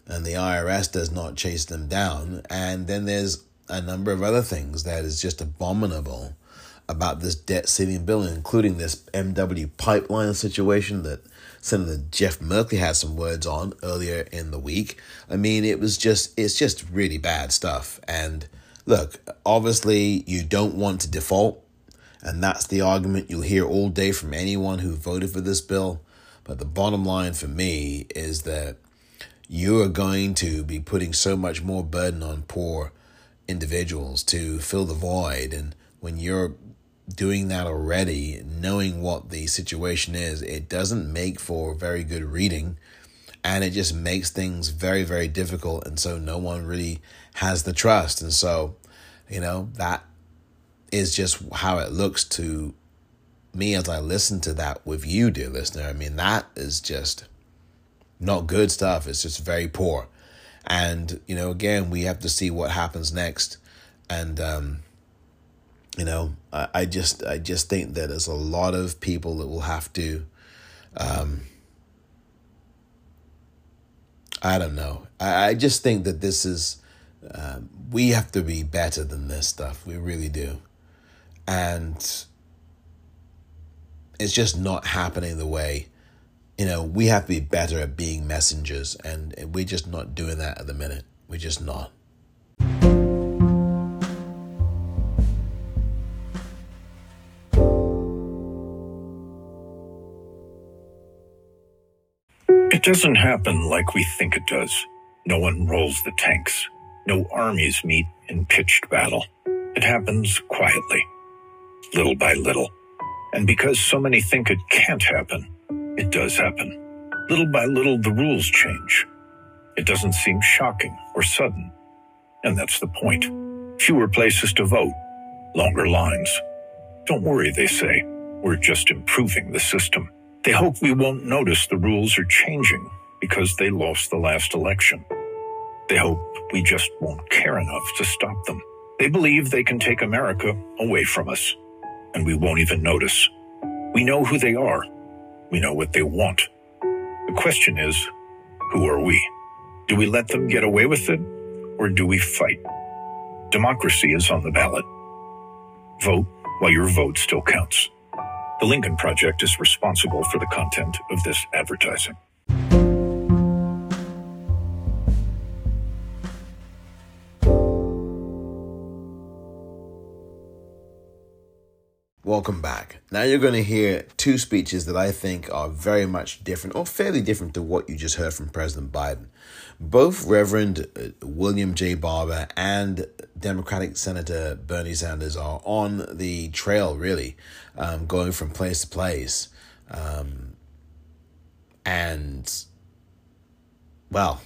and the IRS does not chase them down. And then there's a number of other things that is just abominable about this debt ceiling bill, including this MW pipeline situation that Senator Jeff Merkley had some words on earlier in the week. I mean, it was just it's just really bad stuff. And look, obviously, you don't want to default, and that's the argument you'll hear all day from anyone who voted for this bill. But the bottom line for me is that you are going to be putting so much more burden on poor individuals to fill the void. And when you're doing that already, knowing what the situation is, it doesn't make for very good reading and it just makes things very, very difficult. And so no one really has the trust. And so, you know, that is just how it looks to me as I listen to that with you, dear listener. I mean, that is just not good stuff. It's just very poor. And, you know, again, we have to see what happens next. And, um, you know, I, I just I just think that there's a lot of people that will have to um, I don't know. I, I just think that this is um, we have to be better than this stuff. We really do. And it's just not happening the way you know, we have to be better at being messengers, and we're just not doing that at the minute. We're just not. It doesn't happen like we think it does. No one rolls the tanks. No armies meet in pitched battle. It happens quietly, little by little. And because so many think it can't happen, it does happen. Little by little, the rules change. It doesn't seem shocking or sudden. And that's the point. Fewer places to vote, longer lines. Don't worry, they say. We're just improving the system. They hope we won't notice the rules are changing because they lost the last election. They hope we just won't care enough to stop them. They believe they can take America away from us, and we won't even notice. We know who they are we know what they want. The question is, who are we? Do we let them get away with it, or do we fight? Democracy is on the ballot. Vote while your vote still counts. The Lincoln Project is responsible for the content of this advertising. Welcome back. Now you're going to hear two speeches that I think are very much different or fairly different to what you just heard from President Biden. Both Reverend uh, William J. Barber and Democratic Senator Bernie Sanders are on the trail, really, um, going from place to place. Um, and, well,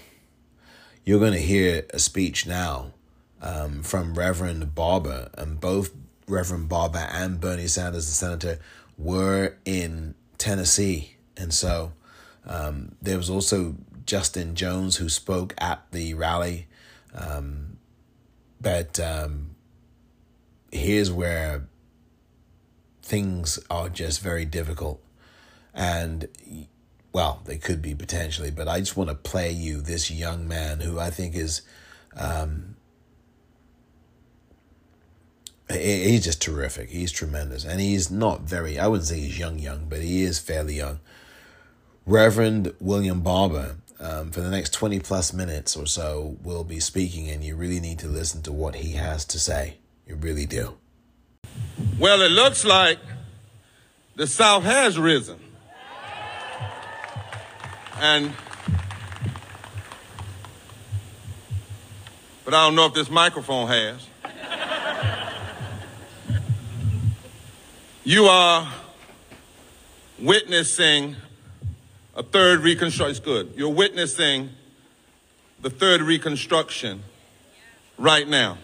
you're going to hear a speech now um, from Reverend Barber, and both Reverend Barber and Bernie Sanders, the senator, were in Tennessee. And so um, there was also Justin Jones who spoke at the rally. Um, but um, here's where things are just very difficult. And, well, they could be potentially, but I just want to play you this young man who I think is um, he's just terrific. He's tremendous. And he's not very, I wouldn't say he's young, young, but he is fairly young. Reverend William Barber, um, for the next 20 plus minutes or so, will be speaking, and you really need to listen to what he has to say. You really do. Well, it looks like the South has risen. And, but I don't know if this microphone has. You are witnessing a third reconstruction. Good. You're witnessing the third reconstruction right now.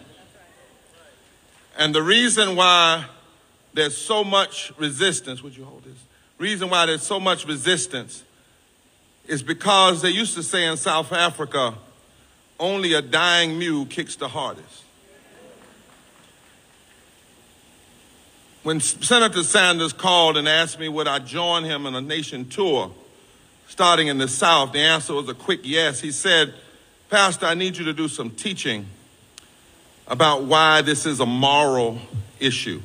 And the reason why there's so much resistance, would you hold this? Reason why there's so much resistance is because they used to say in South Africa, only a dying mule kicks the hardest. When Senator Sanders called and asked me would I join him on a nation tour starting in the South, the answer was a quick yes. He said, Pastor, I need you to do some teaching about why this is a moral issue.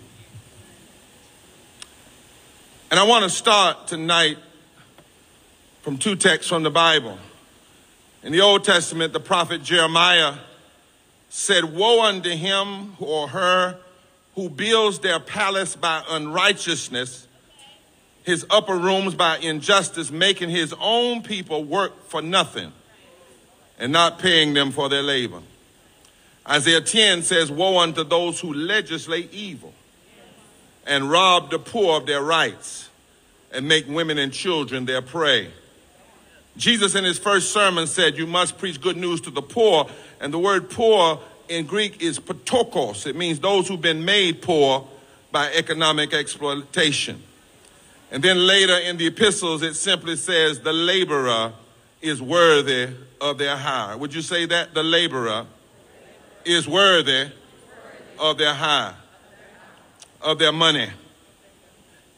And I want to start tonight from two texts from the Bible. In the Old Testament, the prophet Jeremiah said, Woe unto him or her who builds their palace by unrighteousness, his upper rooms by injustice, making his own people work for nothing and not paying them for their labor. Isaiah 10 says, Woe unto those who legislate evil and rob the poor of their rights and make women and children their prey. Jesus, in his first sermon, said, You must preach good news to the poor. And the word poor in Greek is ptochos. It means those who've been made poor by economic exploitation. And then later in the epistles, it simply says, The laborer is worthy of their hire. Would you say that? The laborer is worthy of their hire, of their money.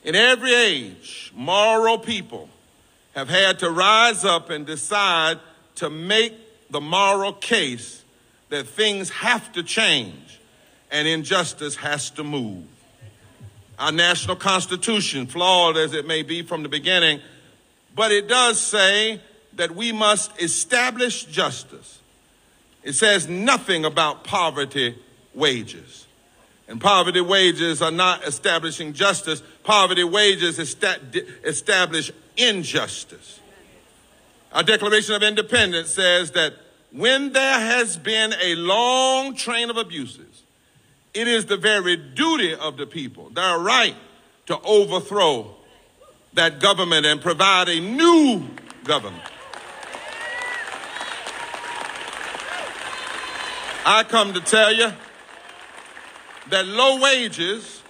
In every age, moral people have had to rise up and decide to make the moral case that things have to change and injustice has to move. Our national constitution, flawed as it may be from the beginning, but it does say that we must establish justice. It says nothing about poverty wages. And poverty wages are not establishing justice. Poverty wages establish injustice. Our Declaration of Independence says that when there has been a long train of abuses, it is the very duty of the people, their right to overthrow that government and provide a new government. I come to tell you that low wages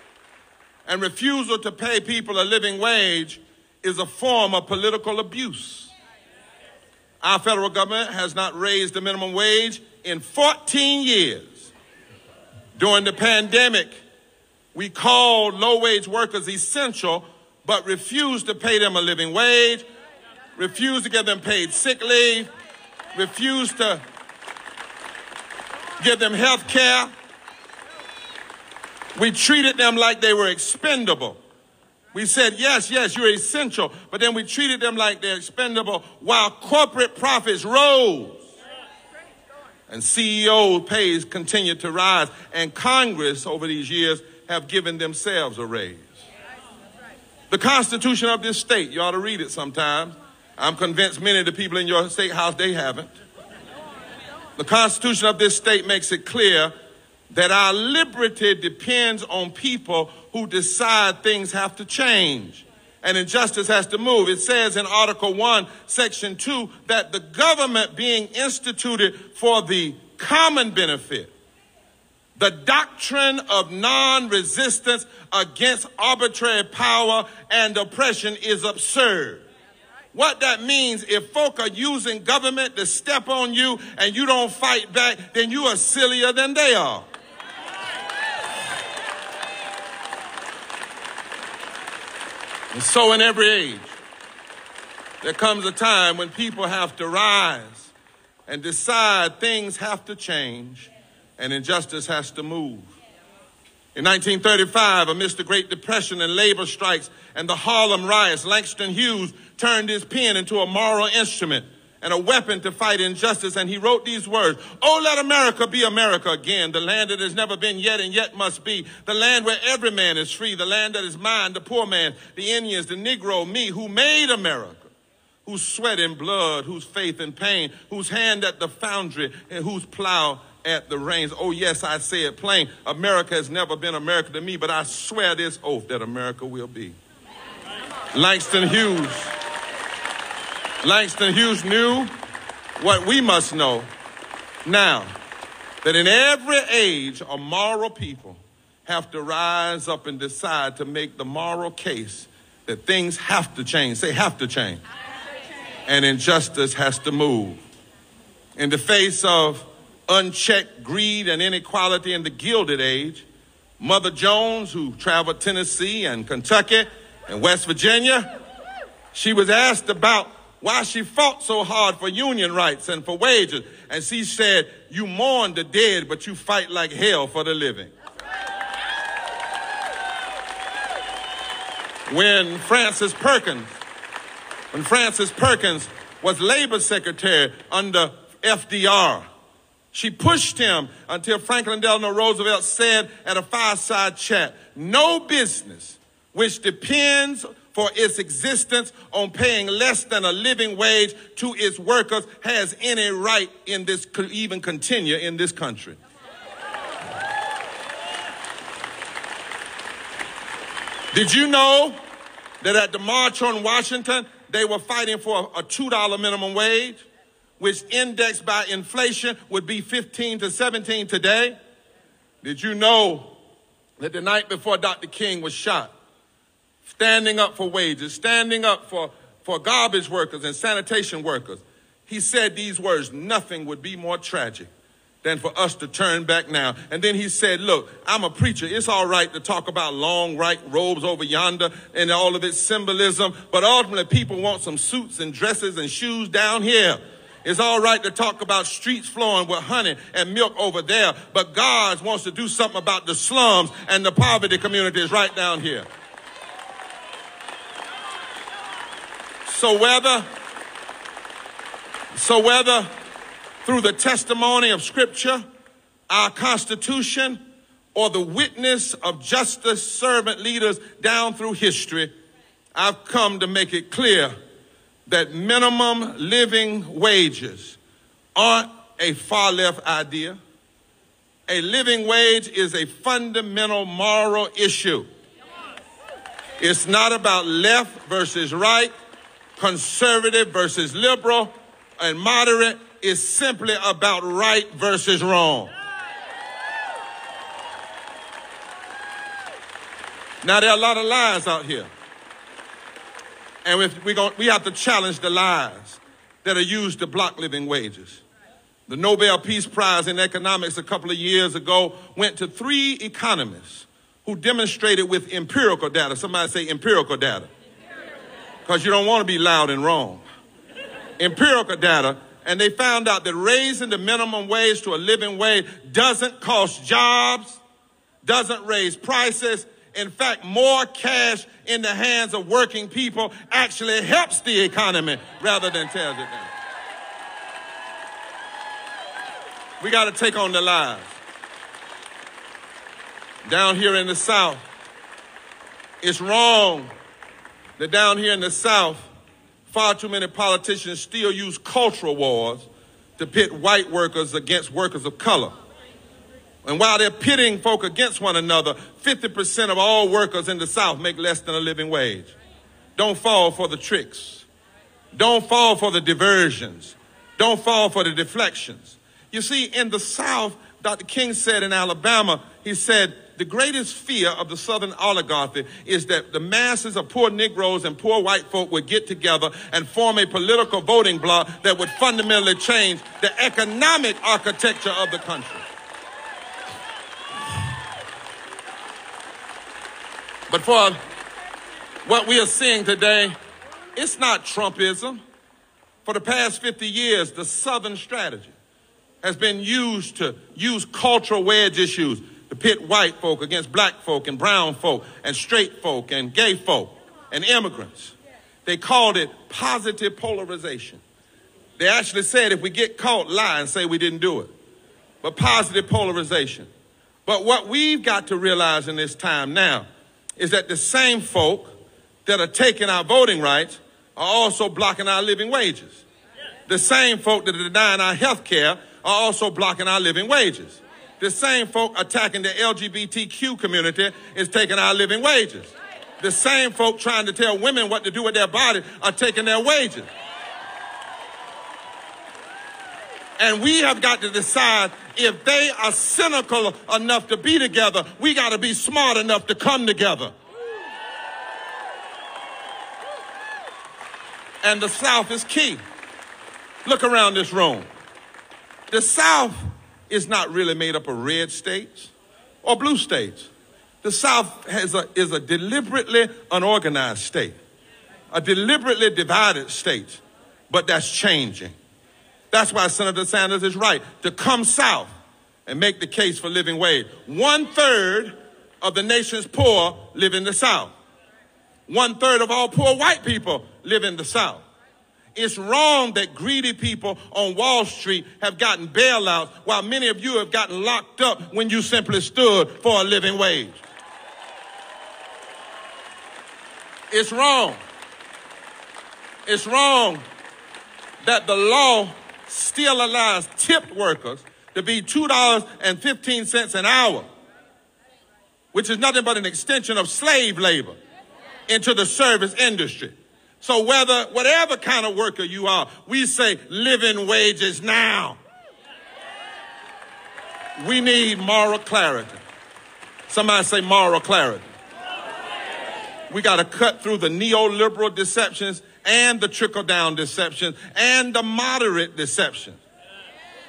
and refusal to pay people a living wage is a form of political abuse. Our federal government has not raised the minimum wage in 14 years. During the pandemic, we called low wage workers essential, but refused to pay them a living wage, refused to give them paid sick leave, refused to give them health care. We treated them like they were expendable. We said, yes, yes, you're essential, but then we treated them like they're expendable while corporate profits rose. And CEO pays continued to rise. And Congress over these years have given themselves a raise. The Constitution of this state, you ought to read it sometimes. I'm convinced many of the people in your state house, they haven't. The Constitution of this state makes it clear that our liberty depends on people who decide things have to change and injustice has to move. It says in Article 1, Section 2, that the government being instituted for the common benefit, the doctrine of non resistance against arbitrary power and oppression is absurd. What that means, if folk are using government to step on you and you don't fight back, then you are sillier than they are. And so, in every age, there comes a time when people have to rise and decide things have to change and injustice has to move. In 1935, amidst the Great Depression and labor strikes and the Harlem riots, Langston Hughes turned his pen into a moral instrument and a weapon to fight injustice. And he wrote these words, Oh, let America be America again, the land that has never been yet and yet must be, the land where every man is free, the land that is mine, the poor man, the Indians, the Negro, me, who made America, whose sweat and blood, whose faith and pain, whose hand at the foundry, and whose plow at the reins. Oh, yes, I say it plain. America has never been America to me, but I swear this oath that America will be. Langston Hughes. Langston Hughes knew what we must know now that in every age, a moral people have to rise up and decide to make the moral case that things have to change. They have to change. And injustice has to move. In the face of unchecked greed and inequality in the Gilded Age, Mother Jones, who traveled Tennessee and Kentucky and West Virginia, she was asked about why she fought so hard for union rights and for wages. And she said, You mourn the dead, but you fight like hell for the living. When Frances Perkins, when Frances Perkins was labor secretary under FDR, She pushed him until Franklin Delano Roosevelt said at a fireside chat, no business which depends for its existence on paying less than a living wage to its workers has any right in this even continue in this country. Did you know that at the March on Washington, they were fighting for a $2 minimum wage, which indexed by inflation would be 15 to 17 today? Did you know that the night before Dr. King was shot, standing up for wages, standing up for, for garbage workers and sanitation workers, he said these words, nothing would be more tragic than for us to turn back now. And then he said, look, I'm a preacher. It's all right to talk about long white robes over yonder and all of its symbolism, but ultimately people want some suits and dresses and shoes down here. It's all right to talk about streets flowing with honey and milk over there, but God wants to do something about the slums and the poverty communities right down here. So whether, so whether through the testimony of Scripture, our Constitution, or the witness of justice servant leaders down through history, I've come to make it clear that minimum living wages aren't a far left idea. A living wage is a fundamental moral issue. It's not about left versus right, conservative versus liberal, and moderate is simply about right versus wrong. Now, there are a lot of lies out here. And we, we have to challenge the lies that are used to block living wages. The Nobel Peace Prize in Economics a couple of years ago went to three economists who demonstrated with empirical data. Somebody say empirical data. Because you don't want to be loud and wrong. empirical data and they found out that raising the minimum wage to a living wage doesn't cost jobs, doesn't raise prices. In fact, more cash in the hands of working people actually helps the economy rather than tears it down. We got to take on the lies. Down here in the South, it's wrong that down here in the South, Far too many politicians still use cultural wars to pit white workers against workers of color. And while they're pitting folk against one another, 50% of all workers in the South make less than a living wage. Don't fall for the tricks. Don't fall for the diversions. Don't fall for the deflections. You see, in the South, Dr. King said in Alabama, he said, the greatest fear of the Southern oligarchy is that the masses of poor Negroes and poor white folk would get together and form a political voting bloc that would fundamentally change the economic architecture of the country. But for what we are seeing today, it's not Trumpism. For the past 50 years, the Southern strategy has been used to use cultural wedge issues to pit white folk against black folk and brown folk and straight folk and gay folk and immigrants. They called it positive polarization. They actually said if we get caught lying, say we didn't do it. But positive polarization. But what we've got to realize in this time now is that the same folk that are taking our voting rights are also blocking our living wages. The same folk that are denying our health care are also blocking our living wages. The same folk attacking the LGBTQ community is taking our living wages. The same folk trying to tell women what to do with their body are taking their wages. And we have got to decide if they are cynical enough to be together, we got to be smart enough to come together. And the South is key. Look around this room. The South is not really made up of red states or blue states. The South has a, is a deliberately unorganized state, a deliberately divided state, but that's changing. That's why Senator Sanders is right to come south and make the case for living wage. One third of the nation's poor live in the South. One third of all poor white people live in the South. It's wrong that greedy people on Wall Street have gotten bailouts while many of you have gotten locked up when you simply stood for a living wage. It's wrong. It's wrong that the law still allows tipped workers to be $2.15 an hour, which is nothing but an extension of slave labor into the service industry. So whether, whatever kind of worker you are, we say living wages now. We need moral clarity. Somebody say moral clarity. We got to cut through the neoliberal deceptions and the trickle down deception and the moderate deception.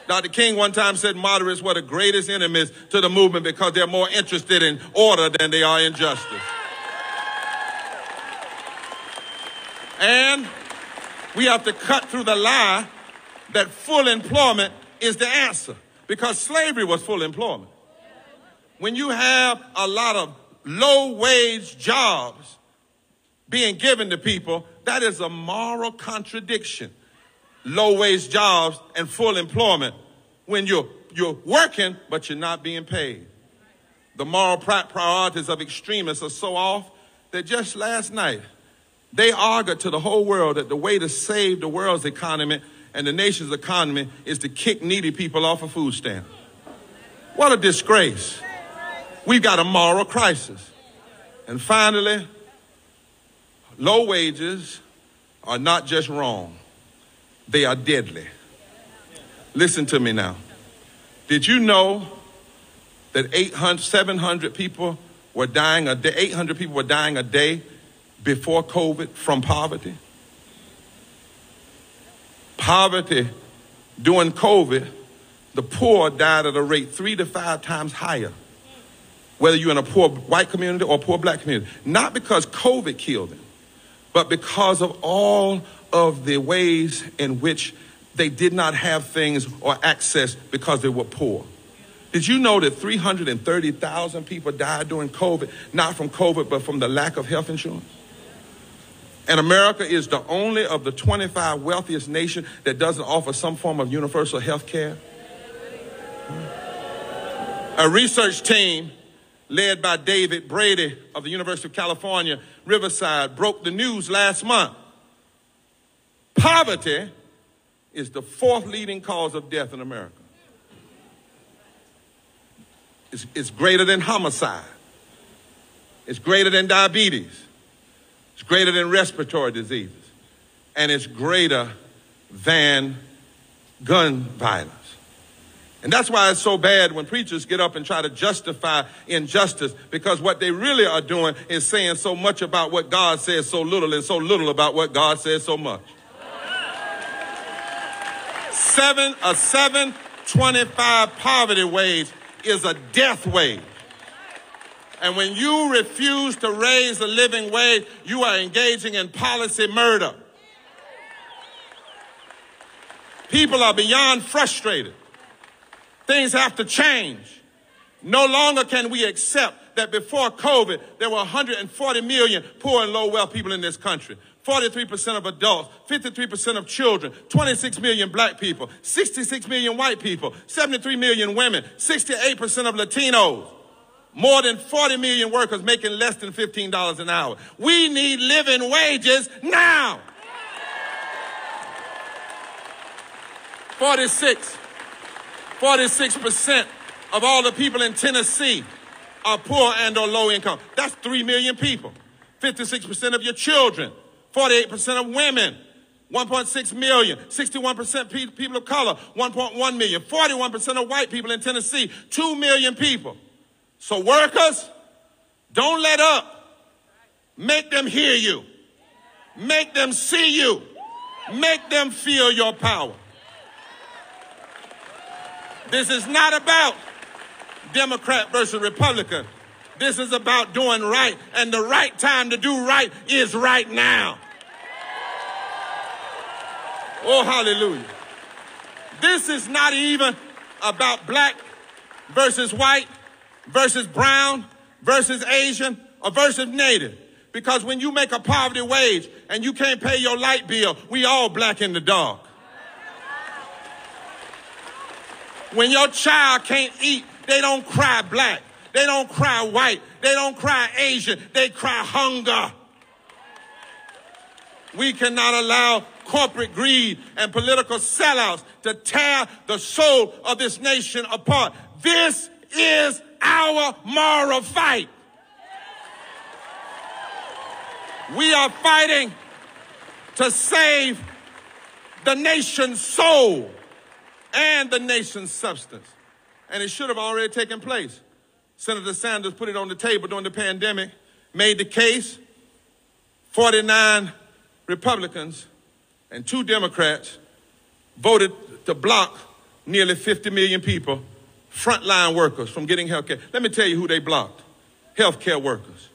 Dr. King one time said moderates were the greatest enemies to the movement because they're more interested in order than they are in justice. And we have to cut through the lie that full employment is the answer because slavery was full employment. When you have a lot of low wage jobs being given to people, that is a moral contradiction. Low wage jobs and full employment when you're, you're working, but you're not being paid. The moral priorities of extremists are so off that just last night, they argued to the whole world that the way to save the world's economy and the nation's economy is to kick needy people off a food stamp. What a disgrace. We've got a moral crisis. And finally, low wages are not just wrong, they are deadly. Listen to me now. Did you know that 800, 700 people were dying a day, 800 people were dying a day before COVID from poverty? Poverty during COVID, the poor died at a rate three to five times higher, whether you're in a poor white community or poor black community. Not because COVID killed them, but because of all of the ways in which they did not have things or access because they were poor. Did you know that 330,000 people died during COVID, not from COVID, but from the lack of health insurance? And America is the only of the 25 wealthiest nations that doesn't offer some form of universal health care. A research team led by David Brady of the University of California, Riverside, broke the news last month. Poverty is the fourth leading cause of death in America. It's, it's greater than homicide. It's greater than diabetes. It's greater than respiratory diseases. And it's greater than gun violence. And that's why it's so bad when preachers get up and try to justify injustice because what they really are doing is saying so much about what God says so little and so little about what God says so much. Seven, a 725 poverty wage is a death wage. And when you refuse to raise the living wage, you are engaging in policy murder. People are beyond frustrated. Things have to change. No longer can we accept that before COVID, there were 140 million poor and low wealth people in this country. 43% of adults, 53% of children, 26 million black people, 66 million white people, 73 million women, 68% of Latinos, more than 40 million workers making less than $15 an hour. We need living wages now. 46, 46% of all the people in Tennessee are poor and or low income. That's 3 million people. 56% of your children 48% of women, 1.6 million, 61% people of color, 1.1 million, 41% of white people in Tennessee, 2 million people. So workers, don't let up. Make them hear you. Make them see you. Make them feel your power. This is not about Democrat versus Republican. This is about doing right, and the right time to do right is right now. Oh, hallelujah. This is not even about black versus white versus brown versus Asian or versus native. Because when you make a poverty wage and you can't pay your light bill, we all black in the dark. When your child can't eat, they don't cry black. They don't cry white. They don't cry Asian. They cry hunger. We cannot allow corporate greed and political sellouts to tear the soul of this nation apart. This is our moral fight. We are fighting to save the nation's soul and the nation's substance. And it should have already taken place. Senator Sanders put it on the table during the pandemic, made the case. 49 Republicans and two Democrats voted to block nearly 50 million people, frontline workers, from getting health care. Let me tell you who they blocked healthcare workers,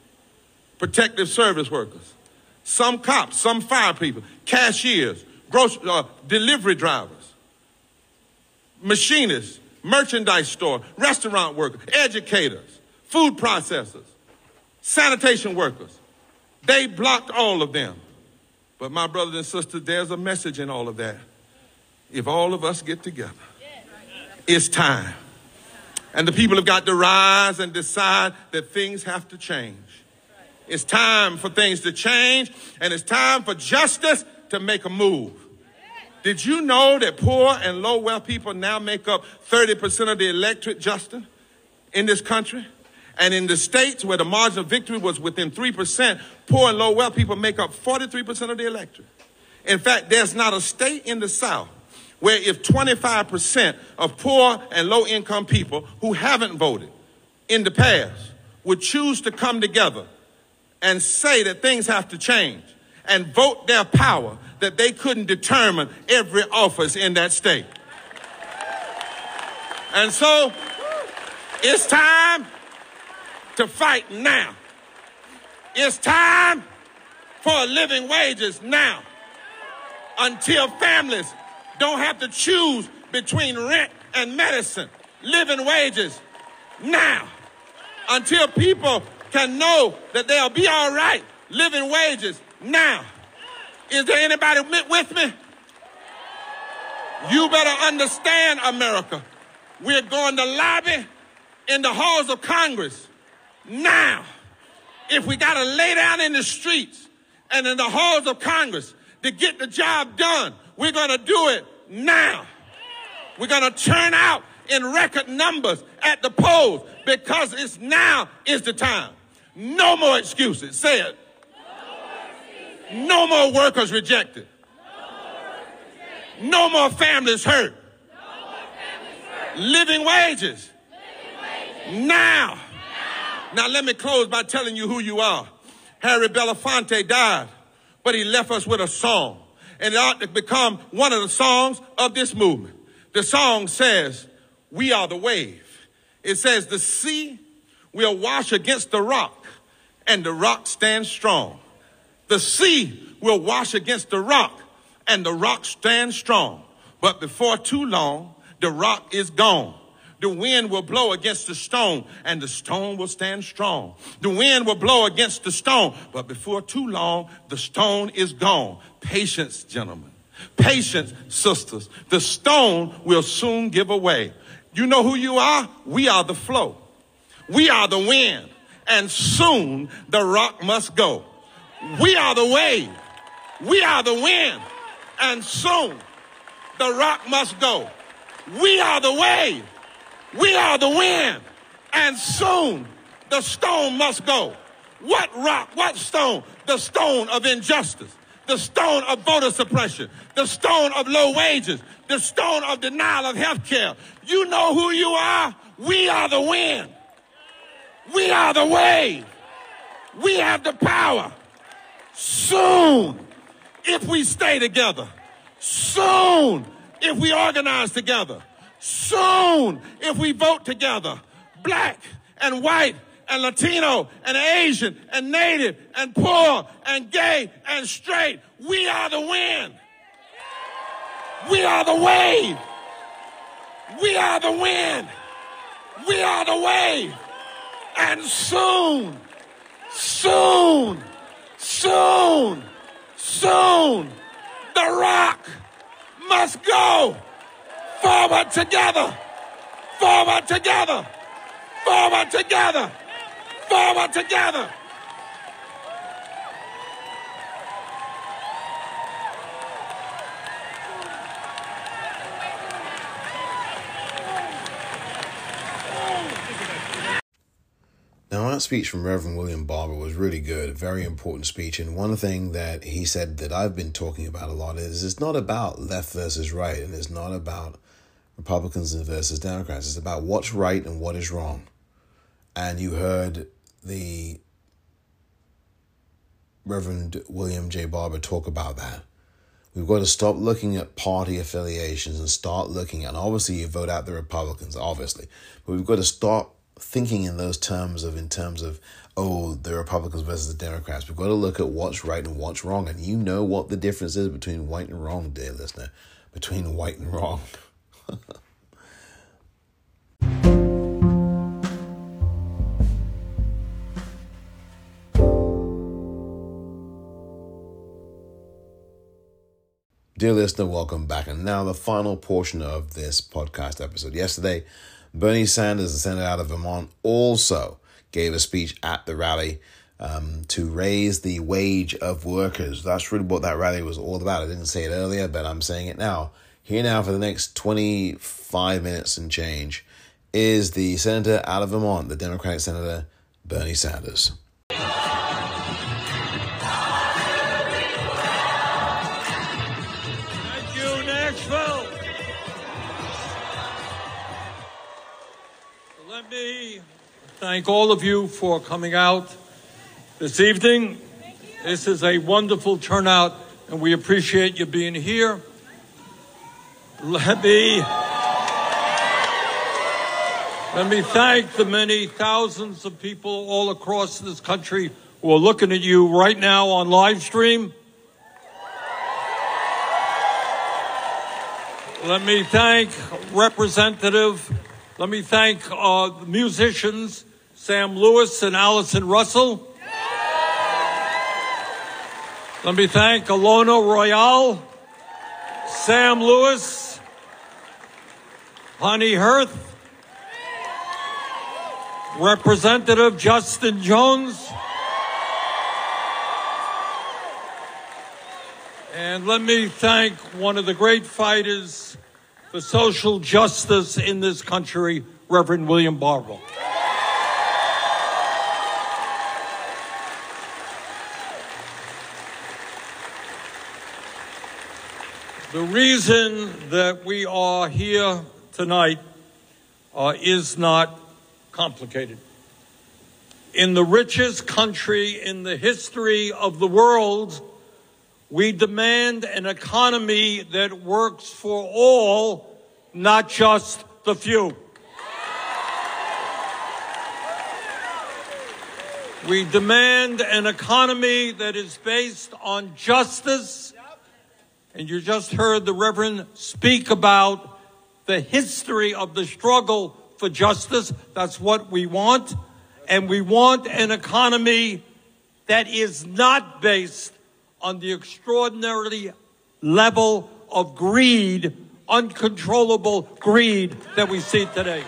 protective service workers, some cops, some fire people, cashiers, grocery, uh, delivery drivers, machinists, merchandise store, restaurant workers, educators, food processors, sanitation workers. They blocked all of them. But my brothers and sisters, there's a message in all of that. If all of us get together, it's time. And the people have got to rise and decide that things have to change. It's time for things to change, and it's time for justice to make a move. Did you know that poor and low wealth people now make up 30% of the electorate, Justin, in this country? And in the states where the margin of victory was within 3%, poor and low wealth people make up 43% of the electorate. In fact, there's not a state in the South where if 25% of poor and low income people who haven't voted in the past would choose to come together and say that things have to change and vote their power, that they couldn't determine every office in that state. And so it's time to fight now. It's time for living wages now until families don't have to choose between rent and medicine. Living wages now until people can know that they'll be all right. Living wages now. Is there anybody with me? You better understand, America. We're going to lobby in the halls of Congress now. If we got to lay down in the streets and in the halls of Congress to get the job done, we're going to do it now. We're going to turn out in record numbers at the polls because it's now is the time. No more excuses. Say it. No more workers rejected. No more families hurt. Living wages. Now. Now let me close by telling you who you are. Harry Belafonte died, but he left us with a song. And it ought to become one of the songs of this movement. The song says, We are the wave. It says, The sea will wash against the rock, and the rock stands strong. The sea will wash against the rock, and the rock stands strong. But before too long, the rock is gone. The wind will blow against the stone and the stone will stand strong. The wind will blow against the stone, but before too long, the stone is gone. Patience, gentlemen. Patience, sisters. The stone will soon give away. You know who you are? We are the flow. We are the wind. And soon the rock must go. We are the wave. We are the wind. And soon the rock must go. We are the wave. We are the wind, and soon the stone must go. What rock? What stone? The stone of injustice, the stone of voter suppression, the stone of low wages, the stone of denial of health care. You know who you are? We are the wind. We are the wave. We have the power. Soon, if we stay together, soon, if we organize together, Soon, if we vote together, black and white and Latino and Asian and Native and poor and gay and straight, we are the wind. We are the wave. We are the wind. We are the wave. And soon, soon, soon, soon, The Rock must go forward together, forward together, forward together, forward together. Now, that speech from Reverend William Barber was really good, a very important speech. And one thing that he said that I've been talking about a lot is it's not about left versus right, and it's not about Republicans versus Democrats. It's about what's right and what is wrong. And you heard the Reverend William J. Barber talk about that. We've got to stop looking at party affiliations and start looking at, and obviously, you vote out the Republicans, obviously, but we've got to stop thinking in those terms of in terms of oh the republicans versus the democrats we've got to look at what's right and what's wrong and you know what the difference is between white and wrong dear listener between white and wrong Dear listener, welcome back. And now the final portion of this podcast episode. Yesterday, Bernie Sanders, the senator out of Vermont, also gave a speech at the rally um, to raise the wage of workers. That's really what that rally was all about. I didn't say it earlier, but I'm saying it now. Here now for the next 25 minutes and change is the senator out of Vermont, the Democratic Senator Bernie Sanders. Thank you, Nashville. Let me thank all of you for coming out this evening. This is a wonderful turnout, and we appreciate you being here. Let me let me thank the many thousands of people all across this country who are looking at you right now on live stream. Let me thank Representative, let me thank uh, the musicians, Sam Lewis and Allison Russell. Let me thank Alona Royale, Sam Lewis, Honey Hearth, Representative Justin Jones. And let me thank one of the great fighters for social justice in this country, Reverend William Barber. The reason that we are here tonight uh, is not complicated. In the richest country in the history of the world, we demand an economy that works for all, not just the few. We demand an economy that is based on justice. And you just heard the Reverend speak about the history of the struggle for justice. That's what we want. And we want an economy that is not based on the extraordinary level of greed, uncontrollable greed that we see today.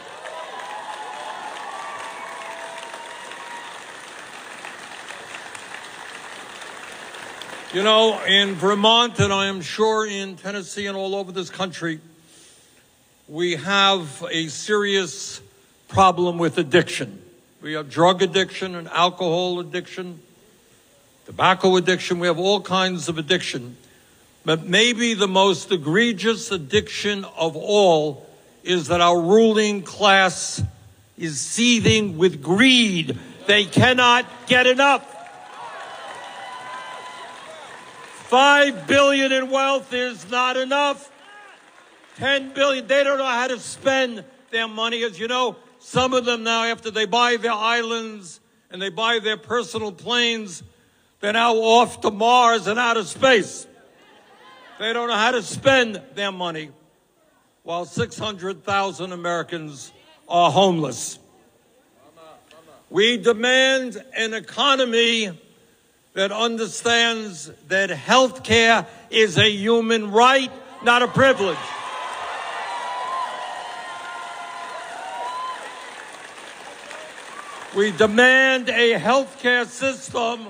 You know, in Vermont, and I am sure in Tennessee and all over this country, we have a serious problem with addiction. We have drug addiction and alcohol addiction, tobacco addiction. We have all kinds of addiction. But maybe the most egregious addiction of all is that our ruling class is seething with greed. They cannot get enough. Five billion in wealth is not enough. Ten billion, they don't know how to spend their money. As you know, some of them now, after they buy their islands and they buy their personal planes, they're now off to Mars and out of space. They don't know how to spend their money while 600,000 Americans are homeless. We demand an economy that understands that health care is a human right, not a privilege. We demand a healthcare system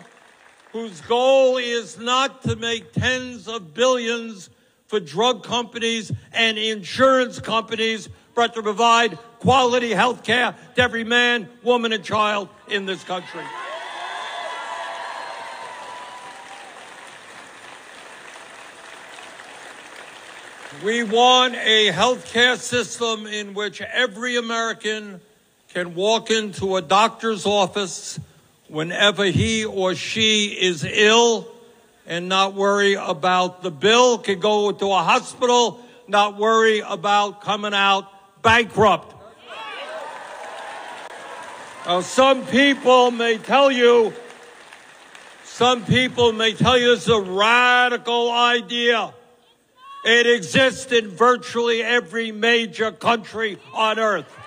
whose goal is not to make tens of billions for drug companies and insurance companies, but to provide quality health care to every man, woman, and child in this country. We want a health care system in which every American can walk into a doctor's office whenever he or she is ill and not worry about the bill, can go to a hospital, not worry about coming out bankrupt. Now, some people may tell you, some people may tell you it's a radical idea. It exists in virtually every major country on earth.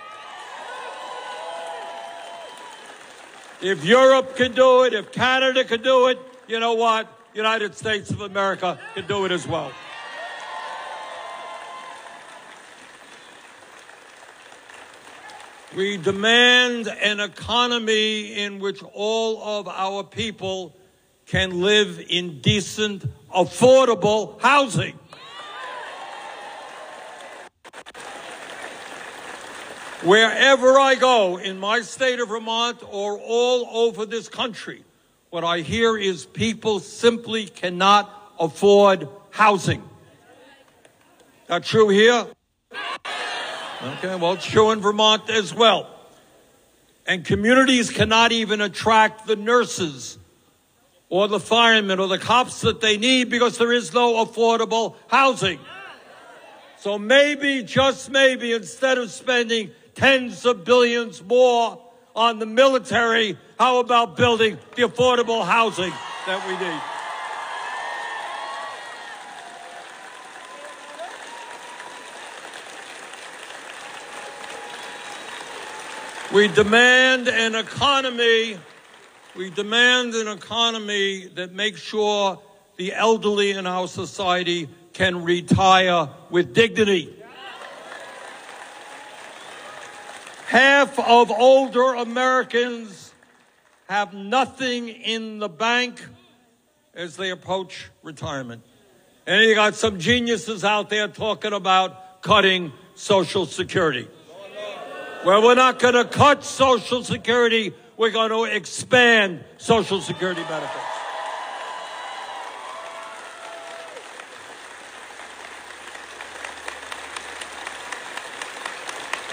If Europe can do it, if Canada can do it, you know what? United States of America can do it as well. We demand an economy in which all of our people can live in decent, affordable housing. Wherever I go in my state of Vermont or all over this country, what I hear is people simply cannot afford housing. That true here? Okay, well, it's true in Vermont as well. And communities cannot even attract the nurses or the firemen or the cops that they need because there is no affordable housing. So maybe, just maybe, instead of spending tens of billions more on the military. How about building the affordable housing that we need? We demand an economy, we demand an economy that makes sure the elderly in our society can retire with dignity. Half of older Americans have nothing in the bank as they approach retirement. And you got some geniuses out there talking about cutting Social Security. Well, we're not going to cut Social Security. We're going to expand Social Security benefits.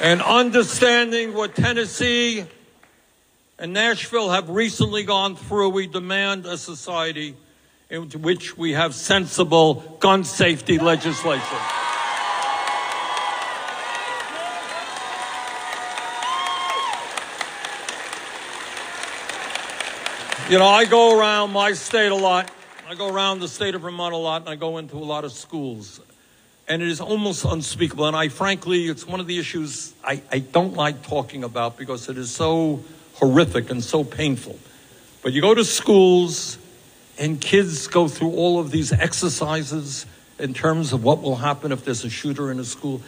And understanding what Tennessee and Nashville have recently gone through, we demand a society in which we have sensible gun safety legislation. You know, I go around my state a lot. I go around the state of Vermont a lot, and I go into a lot of schools and it is almost unspeakable. And I frankly, it's one of the issues I, I don't like talking about because it is so horrific and so painful. But you go to schools and kids go through all of these exercises in terms of what will happen if there's a shooter in a school.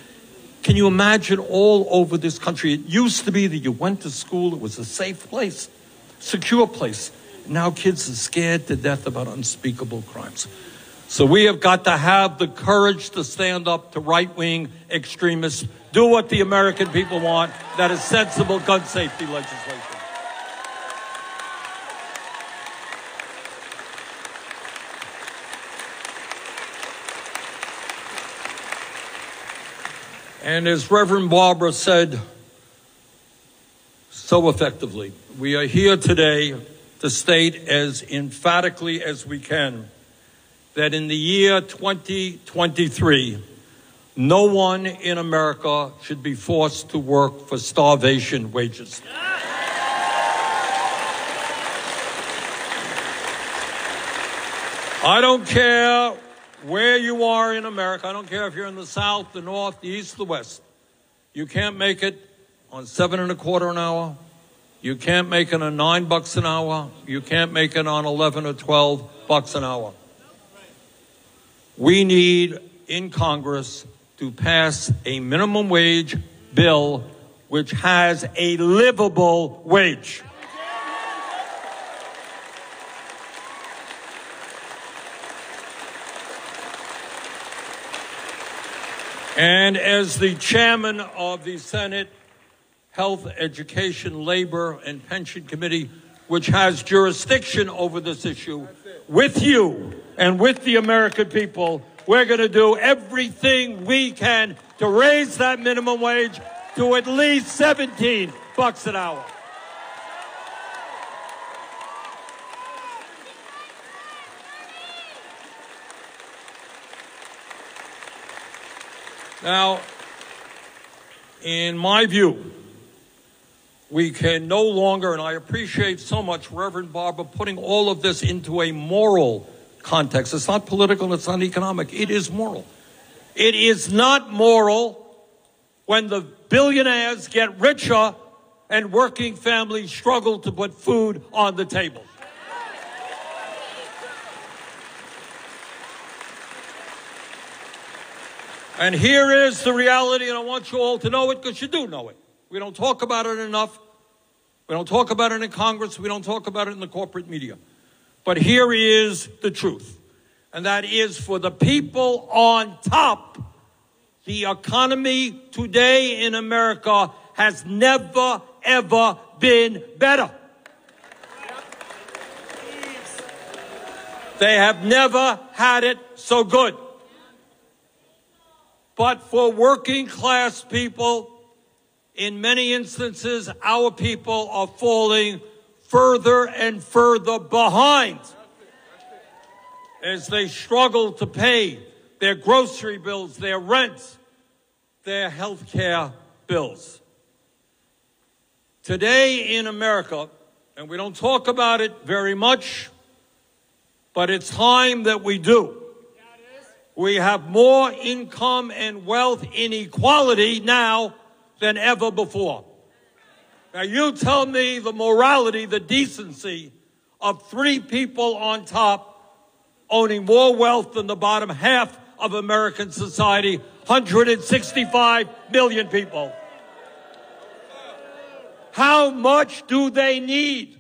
Can you imagine all over this country? It used to be that you went to school, it was a safe place, secure place. Now kids are scared to death about unspeakable crimes. So we have got to have the courage to stand up to right wing extremists, do what the American people want. That is sensible gun safety legislation. And as Reverend Barber said so effectively, we are here today to state as emphatically as we can that in the year 2023, no one in America should be forced to work for starvation wages. I don't care where you are in America. I don't care if you're in the South, the North, the East, the West. You can't make it on seven and a quarter an hour, You can't make it on nine bucks an hour. You can't make it on 11 or 12 bucks an hour. We need in Congress to pass a minimum wage bill which has a livable wage. And as the chairman of the Senate Health, Education, Labor, and Pension Committee, which has jurisdiction over this issue, with you and with the American people, we're going to do everything we can to raise that minimum wage to at least 17 bucks an hour. Now, in my view, we can no longer, and I appreciate so much Reverend Barber putting all of this into a moral context. It's not political, it's not economic, it is moral. It is not moral when the billionaires get richer and working families struggle to put food on the table. And here is the reality, and I want you all to know it because you do know it. We don't talk about it enough. We don't talk about it in Congress. We don't talk about it in the corporate media. But here is the truth. And that is for the people on top, the economy today in America has never, ever been better. They have never had it so good. But for working class people, in many instances, our people are falling further and further behind as they struggle to pay their grocery bills, their rent, their health care bills. Today in America, and we don't talk about it very much, but it's time that we do. We have more income and wealth inequality now than ever before. Now, you tell me the morality, the decency of three people on top owning more wealth than the bottom half of American society 165 million people. How much do they need?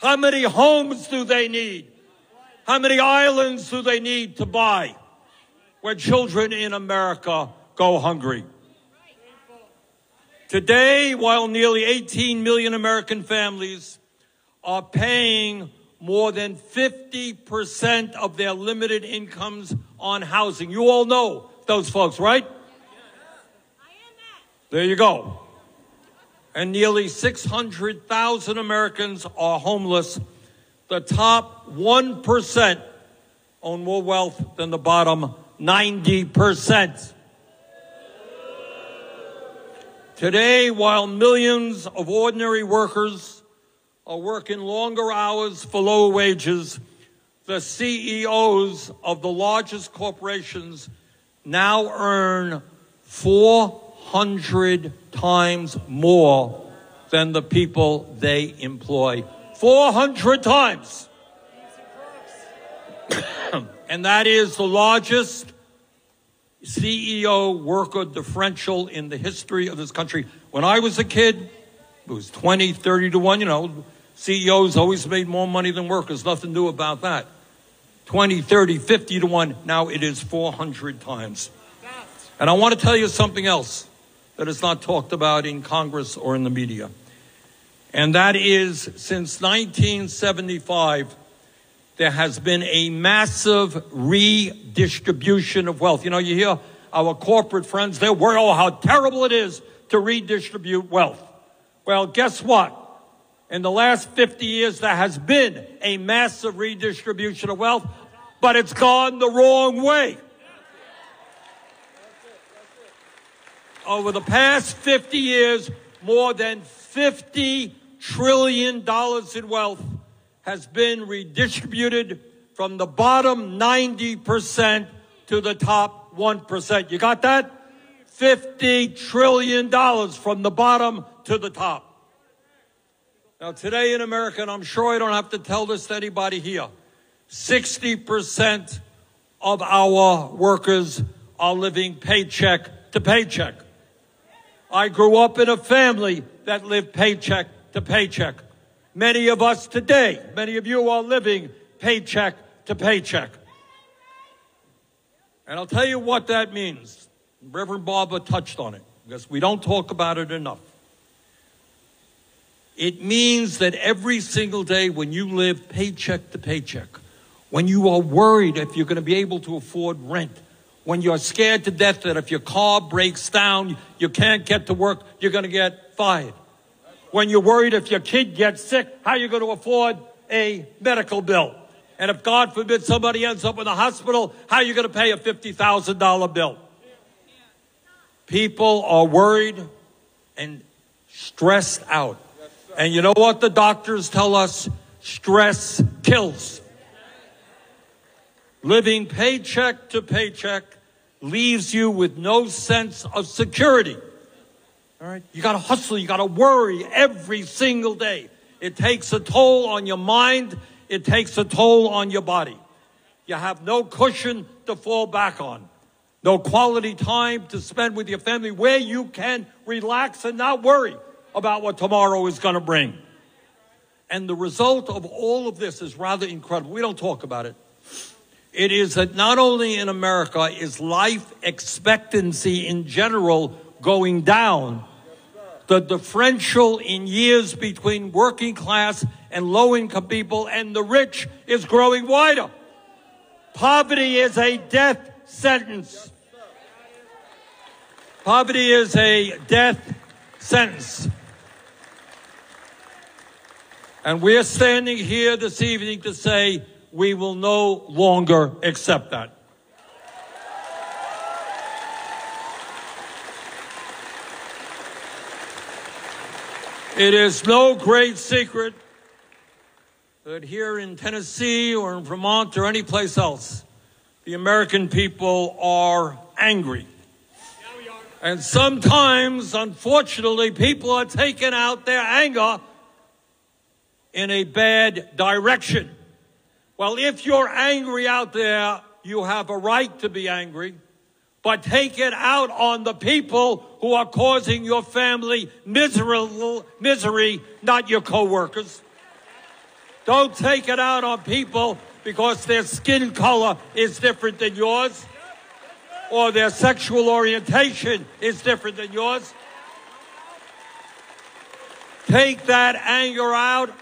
How many homes do they need? How many islands do they need to buy where children in America go hungry? Today, while nearly 18 million American families are paying more than 50% of their limited incomes on housing. You all know those folks, right? There you go. And nearly 600,000 Americans are homeless. The top 1% own more wealth than the bottom 90%. Today, while millions of ordinary workers are working longer hours for lower wages. The CEOs of the largest corporations now earn 400 times more than the people they employ. 400 times. and that is the largest CEO worker differential in the history of this country. When I was a kid, it was 20, 30 to 1, you know, CEOs always made more money than workers. Nothing new about that. 20, 30, 50 to 1. Now it is 400 times. And I want to tell you something else that is not talked about in Congress or in the media. And that is since 1975, there has been a massive redistribution of wealth. You know, you hear our corporate friends, they're worried, oh, how terrible it is to redistribute wealth. Well, guess what? In the last 50 years, there has been a massive redistribution of wealth, but it's gone the wrong way. Over the past 50 years, more than 50 trillion dollars in wealth has been redistributed from the bottom 90% to the top 1%. You got that? 50 trillion dollars from the bottom to the top. Now, today in America, and I'm sure I don't have to tell this to anybody here, 60% of our workers are living paycheck to paycheck. I grew up in a family that lived paycheck to paycheck. Many of us today, many of you are living paycheck to paycheck. And I'll tell you what that means. Reverend Barber touched on it because we don't talk about it enough. It means that every single day when you live paycheck to paycheck, when you are worried if you're going to be able to afford rent, when you're scared to death that if your car breaks down, you can't get to work, you're going to get fired. When you're worried if your kid gets sick, how are you going to afford a medical bill? And if God forbid somebody ends up in the hospital, how are you going to pay a $50,000 bill? People are worried and stressed out. And you know what the doctors tell us? Stress kills. Living paycheck to paycheck leaves you with no sense of security. All right? You got to hustle, you got to worry every single day. It takes a toll on your mind, it takes a toll on your body. You have no cushion to fall back on. No quality time to spend with your family where you can relax and not worry about what tomorrow is going to bring. And the result of all of this is rather incredible. We don't talk about it. It is that not only in America is life expectancy in general going down, the differential in years between working class and low income people and the rich is growing wider. Poverty is a death sentence. Poverty is a death sentence. And we're standing here this evening to say we will no longer accept that. It is no great secret that here in Tennessee or in Vermont or any place else, the American people are angry. And sometimes, unfortunately, people are taking out their anger in a bad direction. Well, if you're angry out there, you have a right to be angry, but take it out on the people who are causing your family miserable, misery, not your coworkers. Don't take it out on people because their skin color is different than yours or their sexual orientation is different than yours. Take that anger out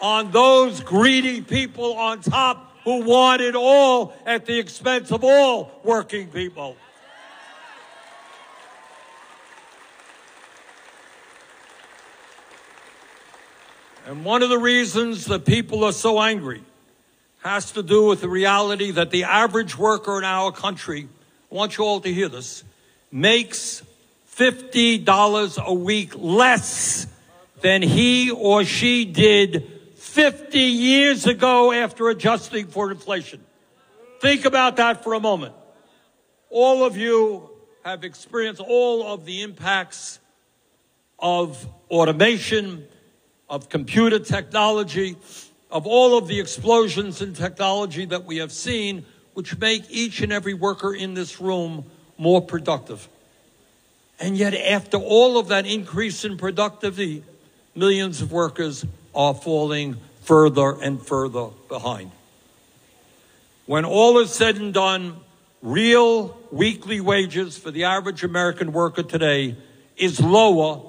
on those greedy people on top who want it all at the expense of all working people. And one of the reasons that people are so angry has to do with the reality that the average worker in our country, I want you all to hear this, makes $50 a week less than he or she did 50 years ago after adjusting for inflation. Think about that for a moment. All of you have experienced all of the impacts of automation, of computer technology, of all of the explosions in technology that we have seen, which make each and every worker in this room more productive. And yet, after all of that increase in productivity, millions of workers are falling further and further behind. When all is said and done, real weekly wages for the average American worker today is lower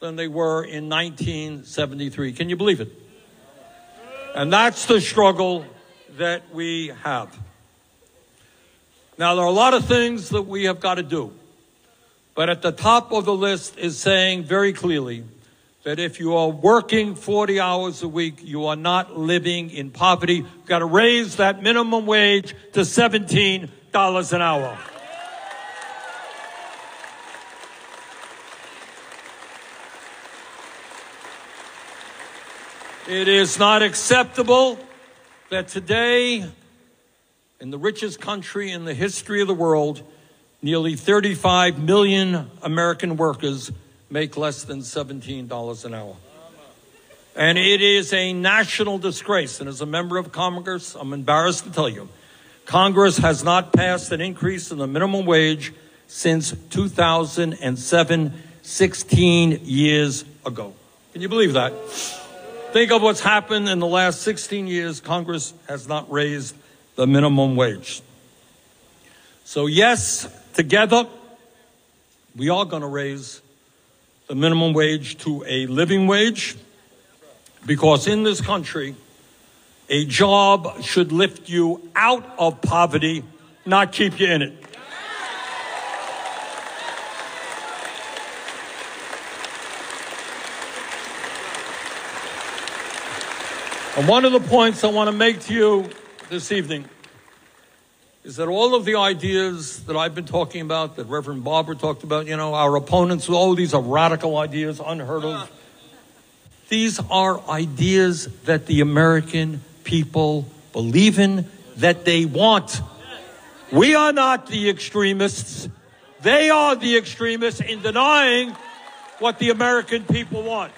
than they were in 1973. Can you believe it? And that's the struggle that we have. Now, there are a lot of things that we have got to do. But at the top of the list is saying very clearly that if you are working 40 hours a week, you are not living in poverty. You've got to raise that minimum wage to $17 an hour. It is not acceptable that today, in the richest country in the history of the world, nearly 35 million American workers make less than $17 an hour. And it is a national disgrace. And as a member of Congress, I'm embarrassed to tell you, Congress has not passed an increase in the minimum wage since 2007, 16 years ago. Can you believe that? Think of what's happened in the last 16 years. Congress has not raised the minimum wage. So, yes, together, we are going to raise the minimum wage to a living wage because in this country, a job should lift you out of poverty, not keep you in it. And one of the points I want to make to you this evening is that all of the ideas that I've been talking about, that Reverend Barber talked about, you know, our opponents, all these are radical ideas, unheard of. These are ideas that the American people believe in, that they want. We are not the extremists. They are the extremists in denying what the American people want.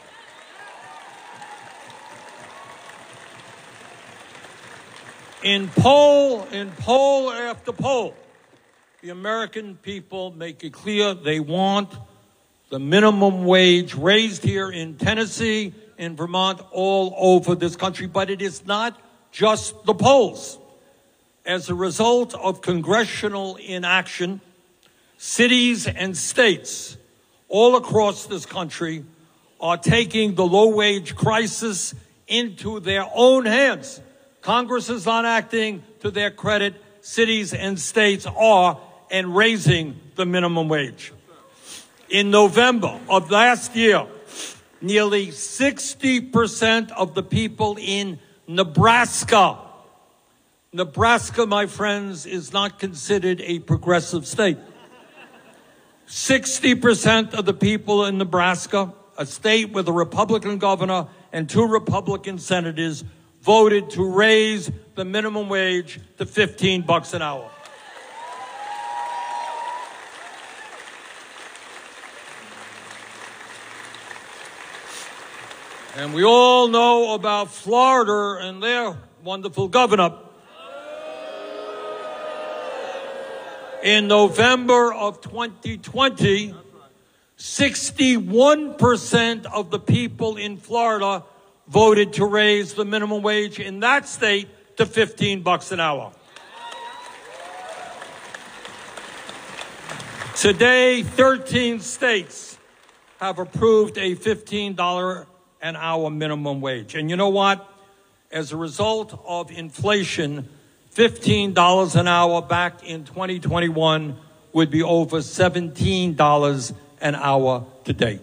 In poll, in poll after poll, the American people make it clear they want the minimum wage raised here in Tennessee, in Vermont, all over this country. But it is not just the polls. As a result of congressional inaction, cities and states all across this country are taking the low wage crisis into their own hands. Congress is not acting to their credit. Cities and states are and raising the minimum wage. In November of last year, nearly 60% of the people in Nebraska, Nebraska, my friends, is not considered a progressive state. 60% of the people in Nebraska, a state with a Republican governor and two Republican senators, voted to raise the minimum wage to 15 bucks an hour. And we all know about Florida and their wonderful governor. In November of 2020, 61% of the people in Florida voted to raise the minimum wage in that state to 15 bucks an hour. Today, 13 states have approved a $15 an hour minimum wage. And you know what? As a result of inflation, $15 an hour back in 2021 would be over $17 an hour today.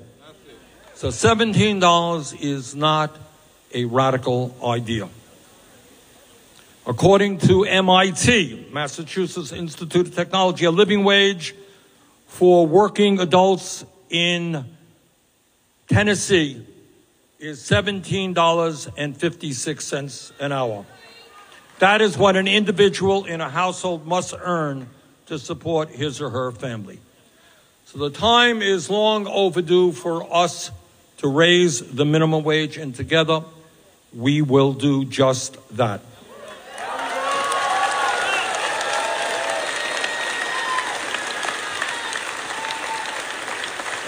So $17 is not a radical idea. According to MIT, Massachusetts Institute of Technology, a living wage for working adults in Tennessee is $17.56 an hour. That is what an individual in a household must earn to support his or her family. So the time is long overdue for us to raise the minimum wage, and together we will do just that.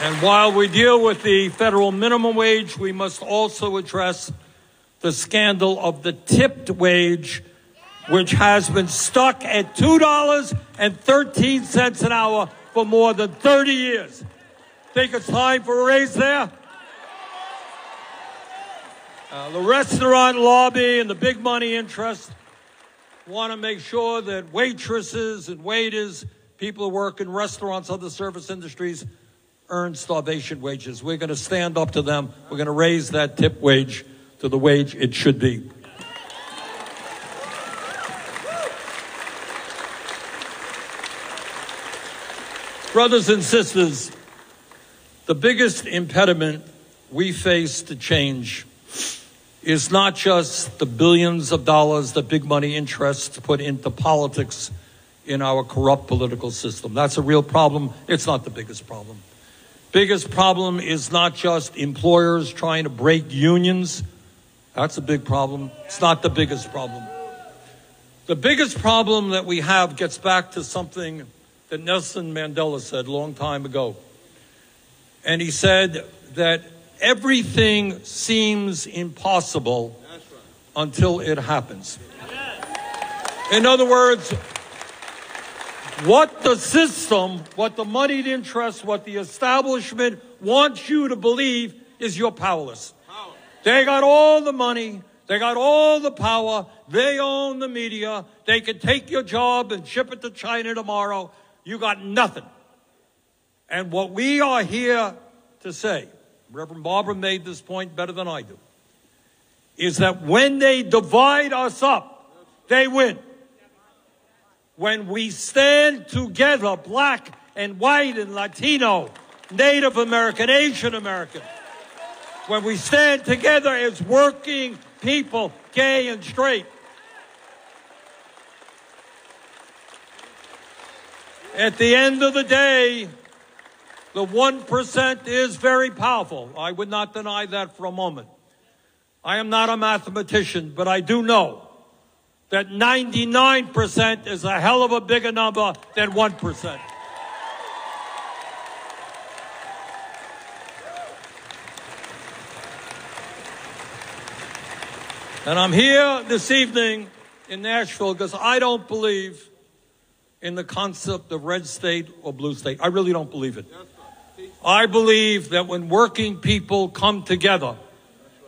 And while we deal with the federal minimum wage, we must also address the scandal of the tipped wage, which has been stuck at $2.13 an hour for more than 30 years. Think it's time for a raise there? Uh, the restaurant lobby and the big money interests want to make sure that waitresses and waiters, people who work in restaurants, other service industries, earn starvation wages. We're going to stand up to them. We're going to raise that tip wage to the wage it should be. Brothers and sisters, the biggest impediment we face to change is not just the billions of dollars that big money interests put into politics in our corrupt political system. That's a real problem. It's not the biggest problem. Biggest problem is not just employers trying to break unions That's a big problem. It's not the biggest problem. The biggest problem that we have gets back to something that Nelson Mandela said a long time ago. And he said that everything seems impossible until it happens. In other words, what the system, what the moneyed interests, what the establishment wants you to believe is you're powerless. They got all the money. They got all the power. They own the media. They can take your job and ship it to China tomorrow. You got nothing. And what we are here to say, Reverend Barber made this point better than I do, is that when they divide us up, they win. When we stand together, black and white and Latino, Native American, Asian American, when we stand together as working people, gay and straight, at the end of the day, the 1% is very powerful. I would not deny that for a moment. I am not a mathematician, but I do know that 99% is a hell of a bigger number than 1%. And I'm here this evening in Nashville because I don't believe in the concept of red state or blue state. I really don't believe it. I believe that when working people come together,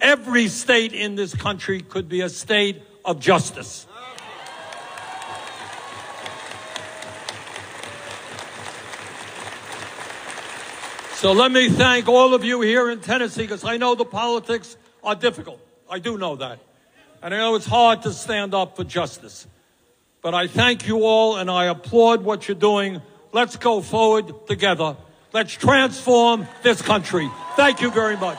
every state in this country could be a state of justice. So let me thank all of you here in Tennessee because I know the politics are difficult. I do know that. And I know it's hard to stand up for justice. But I thank you all and I applaud what you're doing. Let's go forward together. Let's transform this country. Thank you very much.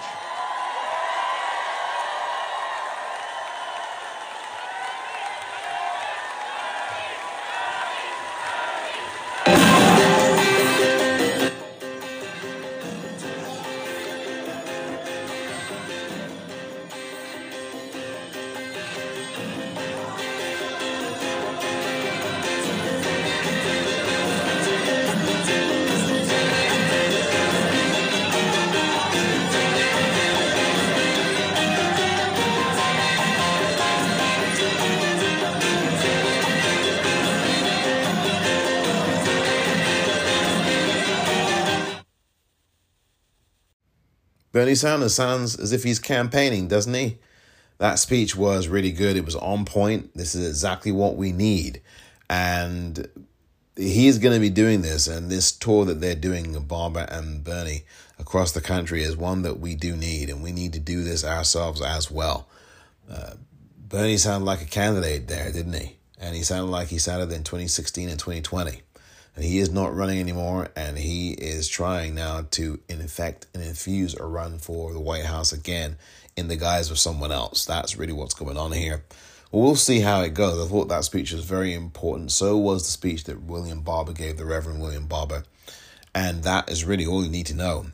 Bernie Sanders sounds as if he's campaigning, doesn't he? That speech was really good. It was on point. This is exactly what we need. And he's going to be doing this. And this tour that they're doing, Barber and Bernie, across the country is one that we do need. And we need to do this ourselves as well. Uh, Bernie sounded like a candidate there, didn't he? And he sounded like he sounded in 2016 and 2020 and he is not running anymore and he is trying now to infect and infuse a run for the White House again in the guise of someone else. That's really what's going on here. we'll see how it goes. I thought that speech was very important. So was the speech that William Barber gave, the Reverend William Barber. And that is really all you need to know.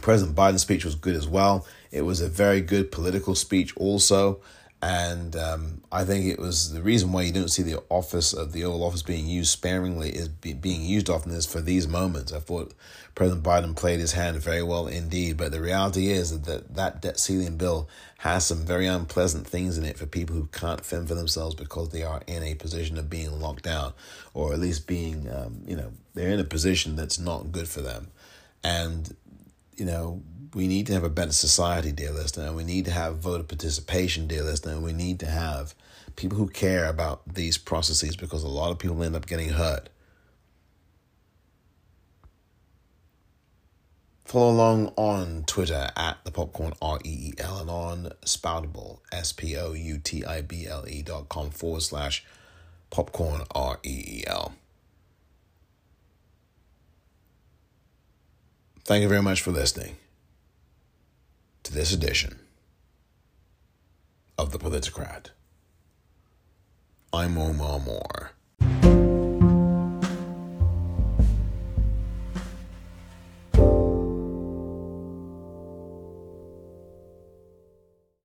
President Biden's speech was good as well. It was a very good political speech, also. And um, I think it was the reason why you don't see the office of the Oval Office being used sparingly is be, being used often is for these moments. I thought President Biden played his hand very well indeed. But the reality is that that debt ceiling bill has some very unpleasant things in it for people who can't fend for themselves because they are in a position of being locked down, or at least being, um, you know, they're in a position that's not good for them. And, you know, we need to have a better society, dear listener, and we need to have voter participation, dear listener, and we need to have people who care about these processes because a lot of people end up getting hurt. Follow along on Twitter at the popcorn R E E L and on Spoutible S P O U T I B L E dot com forward slash popcorn R E E L. Thank you very much for listening to this edition of The Politicrat. I'm Omar Moore.